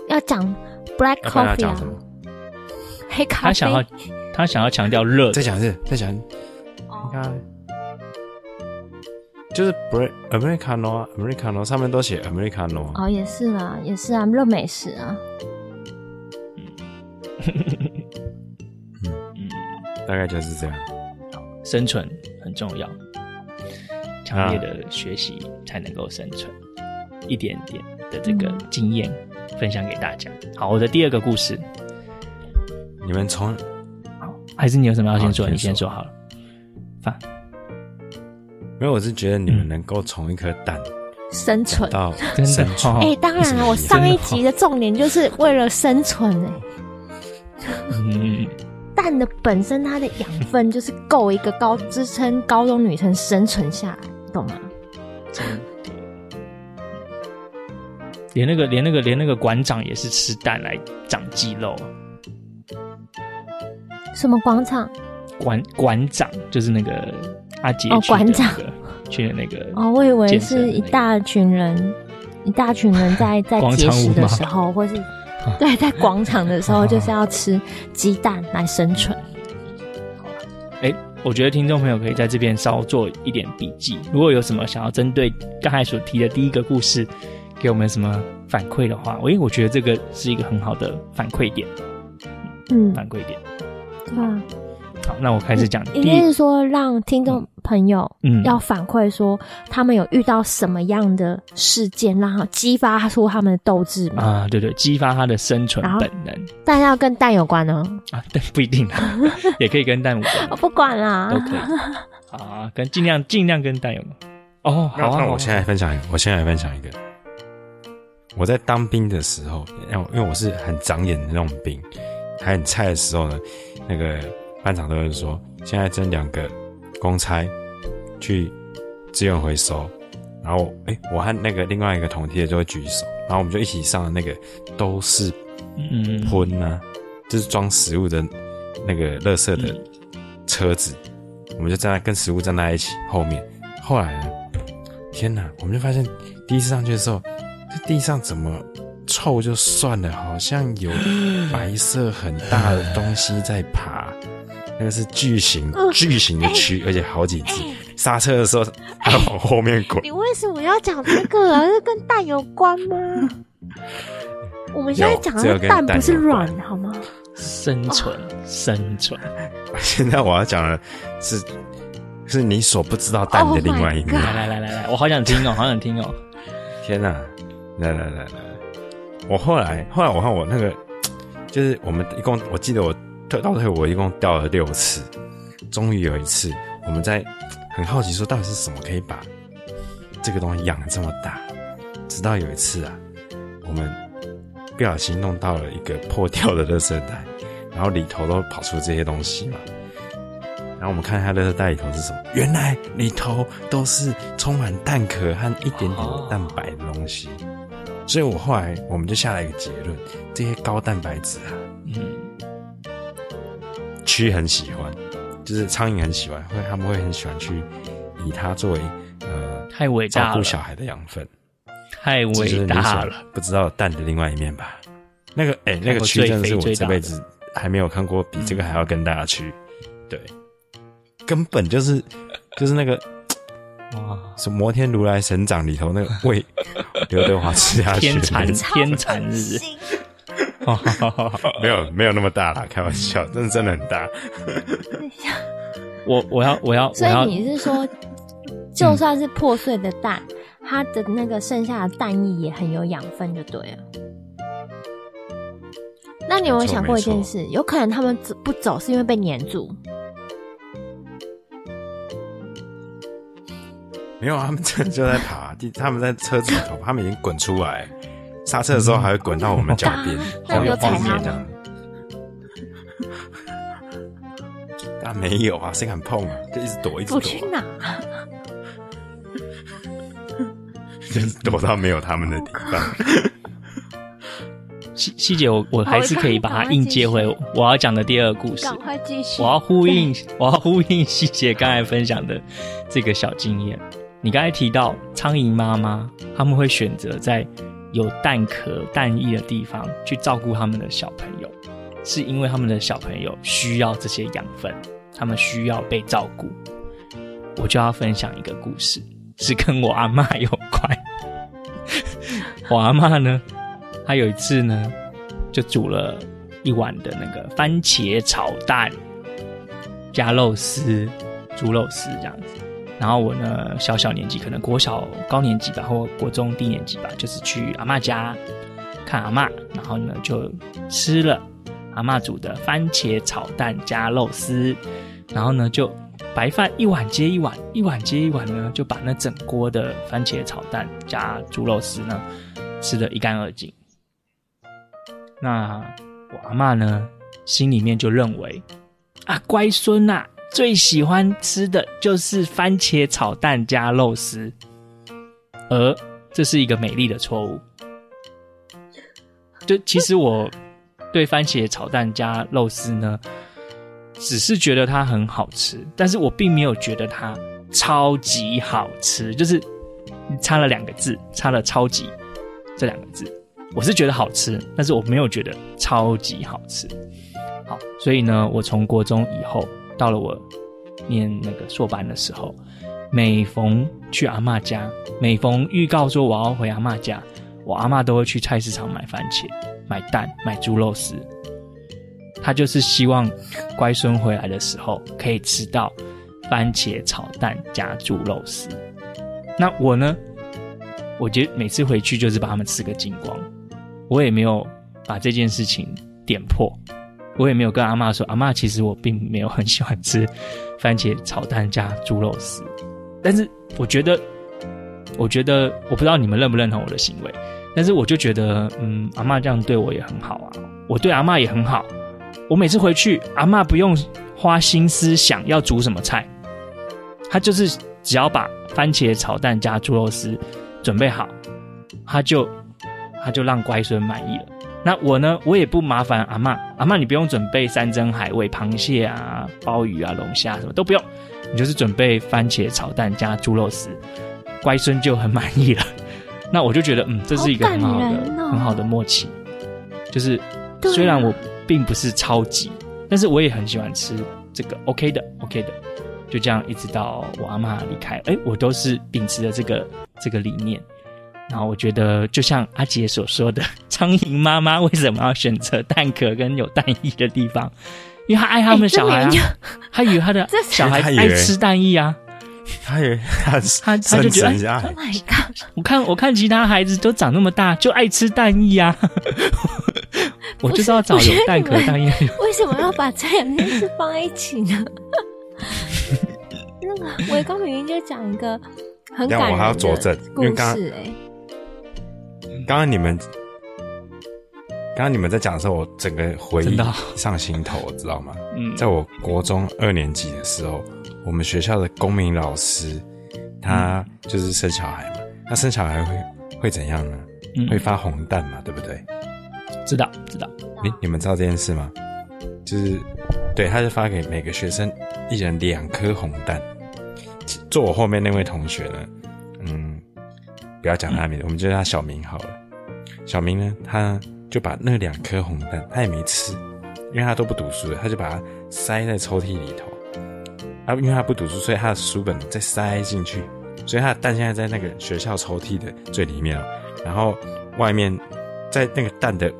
要讲 black coffee 啊？黑咖啡，他想要，他想要强调热。再讲一次，再讲。应该就是 Americano Americano 上面都写 Americano 哦，也是啦，也是啊，热美食啊。嗯嗯，大概就是这样。生存很重要，强烈的学习才能够生存。一点点的这个经验分享给大家。好，我的第二个故事。你们从好，还是你有什么要先说？你先说好了。放，没有，我是觉得你们能够从一颗蛋生存到生存。哎，当然了，我上一集的重点就是为了生存哎。嗯，蛋的本身它的养分就是够一个高支撑高中女生生存下来，懂吗？连那个连那个连那个馆长也是吃蛋来长肌肉。什么广场？馆馆长就是那个阿杰哦，馆长去的那个哦，我以为是一大群人，一大群人在 在节食的时候，或是 对在广场的时候，就是要吃鸡蛋来生存。哎，我觉得听众朋友可以在这边稍做一点笔记。如果有什么想要针对刚才所提的第一个故事，给我们什么反馈的话，我因为我觉得这个是一个很好的反馈点。嗯，反馈点。嗯。好，那我开始讲。应该是说，让听众朋友，嗯，要反馈说，他们有遇到什么样的事件，让他激发出他们的斗志嘛？啊，对对，激发他的生存本能。但要跟蛋有关呢？啊，对，不一定啊，也可以跟蛋无关。我不管啦，都可以。啊，跟尽量尽量跟蛋有关。哦，好啊，那我现在分享一个，我现在来分享一个。我在当兵的时候，因为因为我是很长眼的那种兵，还很菜的时候呢，那个。班长都会说，现在征两个公差去资源回收，然后哎、欸，我和那个另外一个同梯的就会举手，然后我们就一起上了那个都是嗯喷呐，就是装食物的那个垃圾的车子，我们就站在跟食物站在一起后面。后来呢，天哪，我们就发现第一次上去的时候，这地上怎么臭就算了，好像有白色很大的东西在爬。那个是巨型巨型的蛆，而且好几只。刹车的时候还往后面滚。你为什么要讲这个啊？这跟蛋有关吗？我们现在讲的蛋不是软好吗？生存，生存。现在我要讲的是，是你所不知道蛋的另外一面。来来来来来，我好想听哦，好想听哦。天哪！来来来来，我后来后来我看我那个，就是我们一共，我记得我。特倒退，我一共掉了六次，终于有一次，我们在很好奇说，到底是什么可以把这个东西养这么大？直到有一次啊，我们不小心弄到了一个破掉的垃圾袋，然后里头都跑出这些东西嘛。然后我们看一下垃圾袋里头是什么？原来里头都是充满蛋壳和一点点蛋白的东西。所以我后来我们就下了一个结论：这些高蛋白质啊，嗯。蛆很喜欢，就是苍蝇很喜欢，会他们会很喜欢去以它作为呃太伟大照顾小孩的养分，太伟大了。不知道蛋的另外一面吧？那个哎、欸，那个蛆真的是我这辈子还没有看过比这个还要更大的蛆，对，根本就是就是那个哇，什么摩天如来神掌里头那个喂 刘德华吃下去天蚕天蚕日。没有没有那么大啦，开玩笑，真的真的很大。我我要我要，所以你是说，就算是破碎的蛋，嗯、它的那个剩下的蛋液也很有养分，就对了。那你有没有想过一件事？有可能他们走不走是因为被粘住？没有啊，他们真的就在爬，他们在车子里头，他们已经滚出来。刹车的时候还会滚到我们脚边，好有画面这样。但没有啊，谁敢碰啊？就一直躲，一直躲。去哪？就是躲到没有他们的地方。细细节，我我还是可以把它硬接回我要讲的第二个故事。赶快继续。我要呼应，我要呼应细节刚才分享的这个小经验。你刚才提到苍蝇妈妈，他们会选择在。有蛋壳、蛋液的地方去照顾他们的小朋友，是因为他们的小朋友需要这些养分，他们需要被照顾。我就要分享一个故事，是跟我阿嬷有关。我阿嬷呢，她有一次呢，就煮了一碗的那个番茄炒蛋加肉丝、猪肉丝这样子。然后我呢，小小年纪，可能国小高年级吧，或国中低年级吧，就是去阿嬷家看阿嬷，然后呢就吃了阿嬷煮的番茄炒蛋加肉丝，然后呢就白饭一碗接一碗，一碗接一碗呢，就把那整锅的番茄炒蛋加猪肉丝呢吃的一干二净。那我阿嬷呢，心里面就认为啊，乖孙呐。最喜欢吃的就是番茄炒蛋加肉丝，而这是一个美丽的错误。就其实我对番茄炒蛋加肉丝呢，只是觉得它很好吃，但是我并没有觉得它超级好吃，就是差了两个字，差了“超级”这两个字。我是觉得好吃，但是我没有觉得超级好吃。好，所以呢，我从国中以后。到了我念那个硕班的时候，每逢去阿妈家，每逢预告说我要回阿妈家，我阿妈都会去菜市场买番茄、买蛋、买猪肉丝。他就是希望乖孙回来的时候可以吃到番茄炒蛋加猪肉丝。那我呢？我觉得每次回去就是把他们吃个精光，我也没有把这件事情点破，我也没有跟阿嬷说，阿嬷其实我并没有很喜欢吃番茄炒蛋加猪肉丝。但是我觉得，我觉得我不知道你们认不认同我的行为，但是我就觉得，嗯，阿嬷这样对我也很好啊，我对阿嬷也很好。我每次回去，阿嬷不用花心思想要煮什么菜，她就是只要把番茄炒蛋加猪肉丝准备好，她就她就让乖孙满意了。那我呢，我也不麻烦阿嬷，阿嬷你不用准备山珍海味、螃蟹啊、鲍鱼啊、龙虾什么都不用，你就是准备番茄炒蛋加猪肉丝，乖孙就很满意了。那我就觉得，嗯，这是一个很好的、哦、很好的默契，就是虽然我。并不是超级，但是我也很喜欢吃这个，OK 的，OK 的，就这样一直到我阿嬷离开，哎，我都是秉持着这个这个理念。然后我觉得，就像阿杰所说的，苍蝇妈妈为什么要选择蛋壳跟有蛋液的地方？因为他爱他们的小孩啊，他以为他的 小孩爱吃蛋液啊，他以为他他他就觉得，Oh my God！我看我看其他孩子都长那么大，就爱吃蛋液啊。我就知道找有蛋壳蛋液。为什么要把这两件事放在一起呢？那个我刚明明就讲一个很感人的故事哎。刚刚你们，刚刚你们在讲的时候，我整个回忆上心头，我知道吗？嗯，在我国中二年级的时候，我们学校的公民老师，他就是生小孩嘛。那生小孩会会怎样呢？会发红蛋嘛，对不对？知道知道，你你们知道这件事吗？就是，对，他是发给每个学生一人两颗红蛋。坐我后面那位同学呢，嗯，不要讲他名字，嗯、我们就叫他小明好了。小明呢，他就把那两颗红蛋，他也没吃，因为他都不读书的，他就把它塞在抽屉里头。啊，因为他不读书，所以他的书本再塞进去，所以他的蛋现在在那个学校抽屉的最里面了。然后外面，在那个蛋的。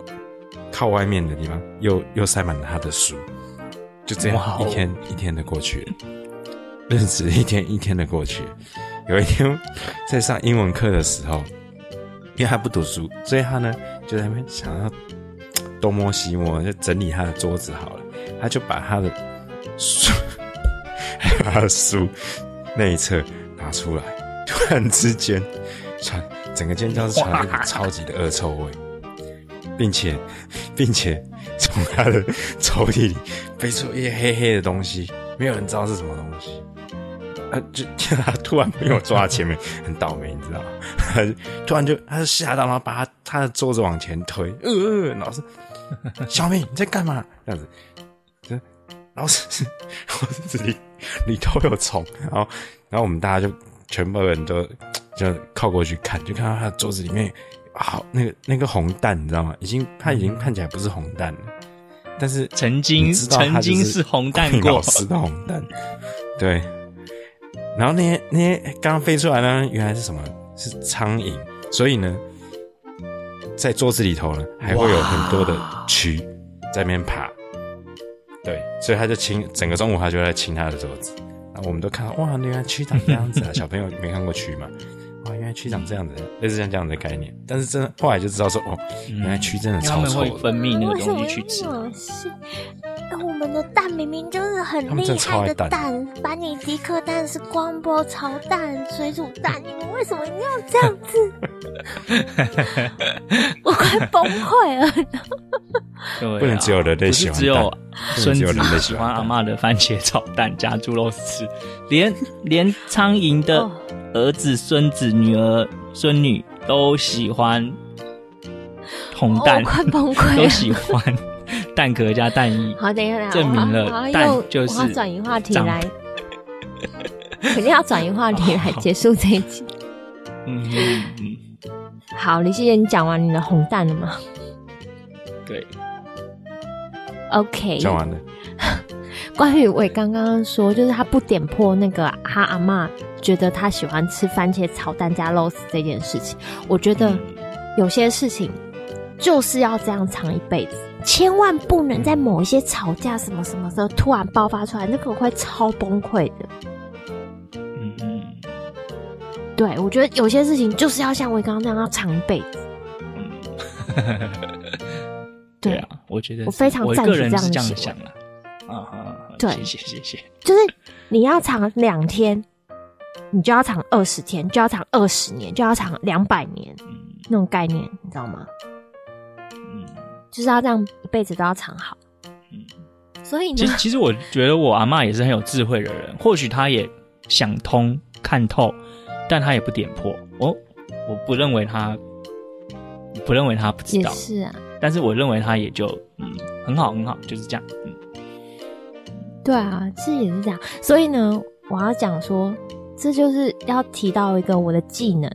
靠外面的地方，又又塞满了他的书，就这样一天一天的过去了，日子一天一天的过去。有一天在上英文课的时候，因为他不读书，所以他呢就在那边想要东摸西摸，就整理他的桌子好了。他就把他的书，把他的书那一侧拿出来，突然之间传整个间教室传来一股超级的恶臭味。并且，并且从他的抽屉里 飞出一些黑黑的东西，没有人知道是什么东西。啊，就他突然被我抓在前面，很倒霉，你知道吗？突然就，他就吓到，然后把他他的桌子往前推。呃，呃老师，小明你在干嘛？这样子，老师，老师里里头有虫。然后，然后我们大家就全部人都就靠过去看，就看到他的桌子里面。好，那个那个红蛋，你知道吗？已经，他已经看起来不是红蛋了，但是曾经曾经是红蛋过，老师的红蛋，对。然后那些那些刚刚飞出来呢，原来是什么？是苍蝇。所以呢，在桌子里头呢，还会有很多的蛆在那边爬。对，所以他就清整个中午，他就在清他的桌子。然后我们都看到，哇，原来蛆长这样子啊！小朋友没看过蛆吗？原来蛆长这样子，类似像这样的概念，但是真的后来就知道说，哦，原来蛆真的超臭的，会分泌那个东西去吃。我们的蛋明明就是很厉害的蛋，蛋班尼迪克蛋是光波炒蛋、水煮蛋，你们为什么要这样子？我快崩溃了！对啊、不能只有人类喜欢蛋，只有孙子喜欢阿妈的番茄炒蛋加猪肉丝，连连苍蝇的儿子、孙子、女儿、孙女都喜欢红蛋，快崩溃，都喜欢。蛋壳加蛋液，好，等一下，证明了蛋就是。我要转移话题来，肯定要转移话题来结束这一集。嗯嗯，好，李希言，你讲完你的红蛋了吗？对。OK。讲完了。关于我刚刚刚说，就是他不点破那个他阿妈觉得他喜欢吃番茄炒蛋加肉丝这件事情，我觉得有些事情就是要这样藏一辈子，千万不能在某一些吵架什么什么时候突然爆发出来，那个会超崩溃的。嗯嗯，对，我觉得有些事情就是要像我刚刚那样要藏一辈子。嗯，对啊，我觉得我非常赞成这样的想啊。啊哈，对，谢谢谢谢。就是你要藏两天，你就要藏二十天，就要藏二十年，就要藏两百年，嗯，那种概念，你知道吗？嗯，就是要这样一辈子都要藏好。嗯，所以呢，其实其实我觉得我阿妈也是很有智慧的人，或许她也想通看透，但她也不点破。哦，我不认为她，不认为她不知道，是啊。但是我认为她也就嗯很好很好，就是这样，嗯。对啊，其实也是这样。所以呢，我要讲说，这就是要提到一个我的技能。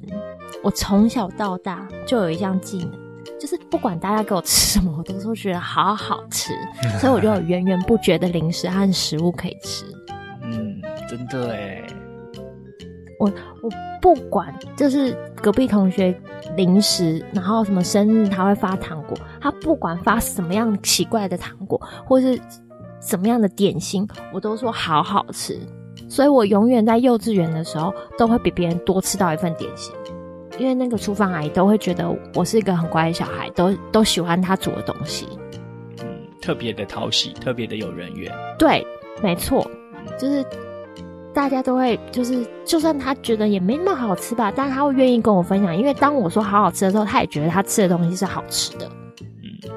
我从小到大就有一项技能，就是不管大家给我吃什么，我都说觉得好好吃，所以我就有 源源不绝的零食和食物可以吃。嗯，真的哎。我我不管，就是隔壁同学零食，然后什么生日他会发糖果，他不管发什么样奇怪的糖果，或是。什么样的点心，我都说好好吃，所以我永远在幼稚园的时候都会比别人多吃到一份点心，因为那个厨房阿姨都会觉得我是一个很乖的小孩，都都喜欢她煮的东西，嗯，特别的讨喜，特别的有人缘。对，没错，就是大家都会，就是就算他觉得也没那么好吃吧，但他会愿意跟我分享，因为当我说好好吃的时候，他也觉得他吃的东西是好吃的。嗯，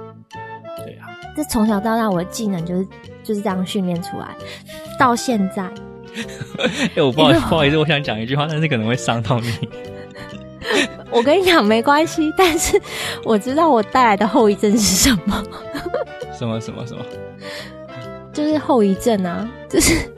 对啊，这从小到大我的技能就是。就是这样训练出来，到现在。哎、欸，我不好意思，不好意思，我想讲一句话，但是可能会伤到你。我跟你讲没关系，但是我知道我带来的后遗症是什么。什么什么什么？就是后遗症啊，就是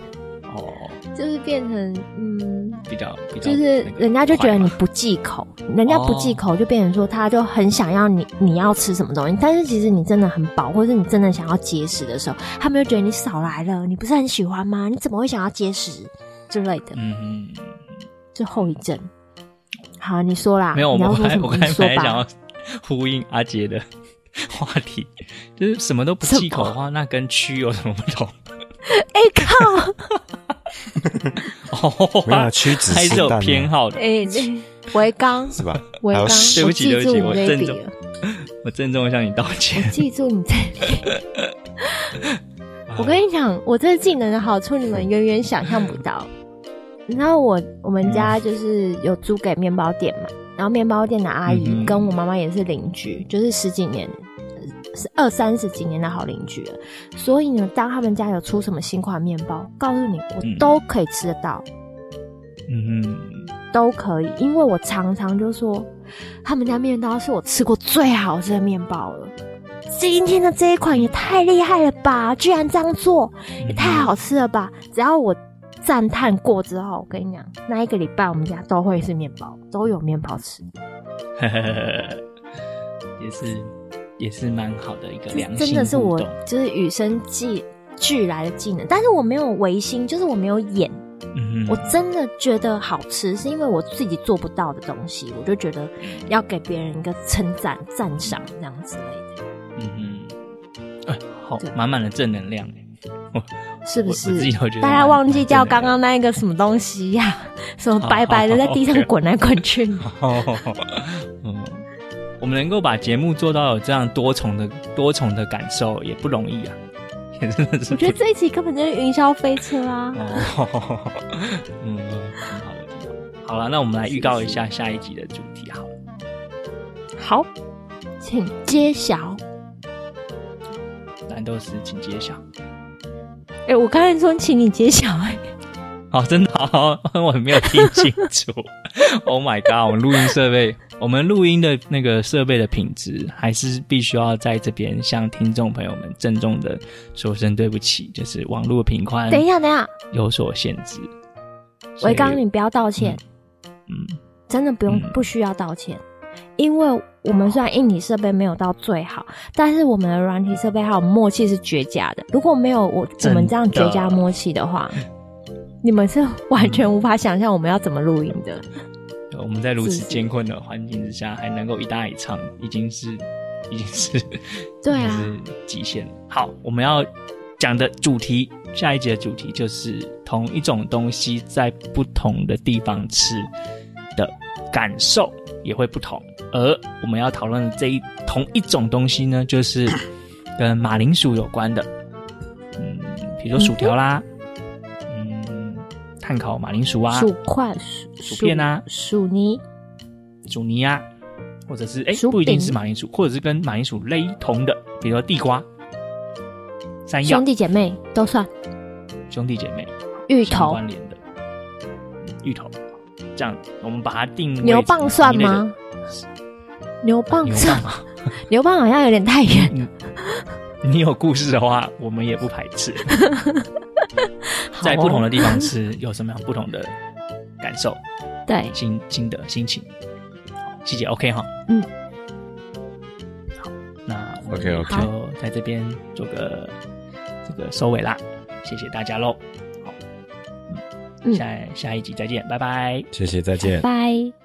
哦，就是变成嗯。比较，比较就是人家就觉得你不忌口，人家不忌口就变成说他就很想要你，你要吃什么东西，但是其实你真的很饱，或者你真的想要节食的时候，他们就觉得你少来了，你不是很喜欢吗？你怎么会想要节食之类的？嗯嗯，就后遗症。好，你说啦，没有，你要说什么？我刚才本来想要呼应阿杰的 话题，就是什么都不忌口的话，那跟蛆有什么不同？哎、欸、靠！哦，没有屈指还是有偏好的。哎、欸，维刚是吧？维刚，对不起，对不起，我郑重，我郑重向你道歉。我记住你这里。我跟你讲，我这个技能的好处，你们远远想象不到。然后我我们家就是有租给面包店嘛，然后面包店的阿姨跟我妈妈也是邻居，就是十几年。是二三十几年的好邻居了，所以呢，当他们家有出什么新款面包，告诉你，我都可以吃得到，嗯嗯，都可以，因为我常常就说，他们家面包是我吃过最好吃的面包了。今天的这一款也太厉害了吧，居然这样做，也太好吃了吧！只要我赞叹过之后，我跟你讲，那一个礼拜我们家都会是面包，都有面包吃，也是。也是蛮好的一个良心，真的是我就是与生俱俱来的技能，但是我没有违心，就是我没有演。嗯哼，我真的觉得好吃，是因为我自己做不到的东西，我就觉得要给别人一个称赞、赞赏这样之类的。嗯哼，哎，好，满满的正能量，是不是？大家忘记叫刚刚那个什么东西呀、啊？什么白白的在地上滚来滚去？嗯。我们能够把节目做到有这样多重的多重的感受也不容易啊，也真的是。我觉得这一集根本就是云霄飞车啊！哦，嗯，挺好了，那我们来预告一下下一集的主题好了。好，请揭晓。蓝豆丝，请揭晓。哎、欸，我刚才说请你揭晓哎、欸。好，真的好，我没有听清楚。Oh my god！我们录音设备。我们录音的那个设备的品质，还是必须要在这边向听众朋友们郑重的说声对不起，就是网络频宽。等一下，等一下，有所限制。维刚，你不要道歉。嗯，真的不用，嗯、不需要道歉。因为我们虽然硬体设备没有到最好，但是我们的软体设备还有默契是绝佳的。如果没有我我们这样绝佳默契的话，你们是完全无法想象我们要怎么录音的。我们在如此艰困的环境之下，还能够一搭一唱，已经是，已经是，对啊，是极限了。好，我们要讲的主题，下一集的主题就是同一种东西在不同的地方吃的感受也会不同。而我们要讨论的这一同一种东西呢，就是 跟马铃薯有关的，嗯，比如说薯条啦。嗯炭烤马铃薯啊，薯块、薯片啊，薯泥、薯泥啊，或者是哎，不一定是马铃薯，或者是跟马铃薯类同的，比如说地瓜、山药，兄弟姐妹都算。兄弟姐妹，芋头关联的，芋头，这样我们把它定。牛蒡算吗？牛蒡算吗？牛蒡好像有点太远了。你有故事的话，我们也不排斥。在不同的地方吃，有什么样不同的感受？对，心心得心情，细节 OK 哈。嗯，好，那 OK OK，就在这边做个这个收尾啦，谢谢大家喽。下下一集再见，拜拜。谢谢，再见，拜。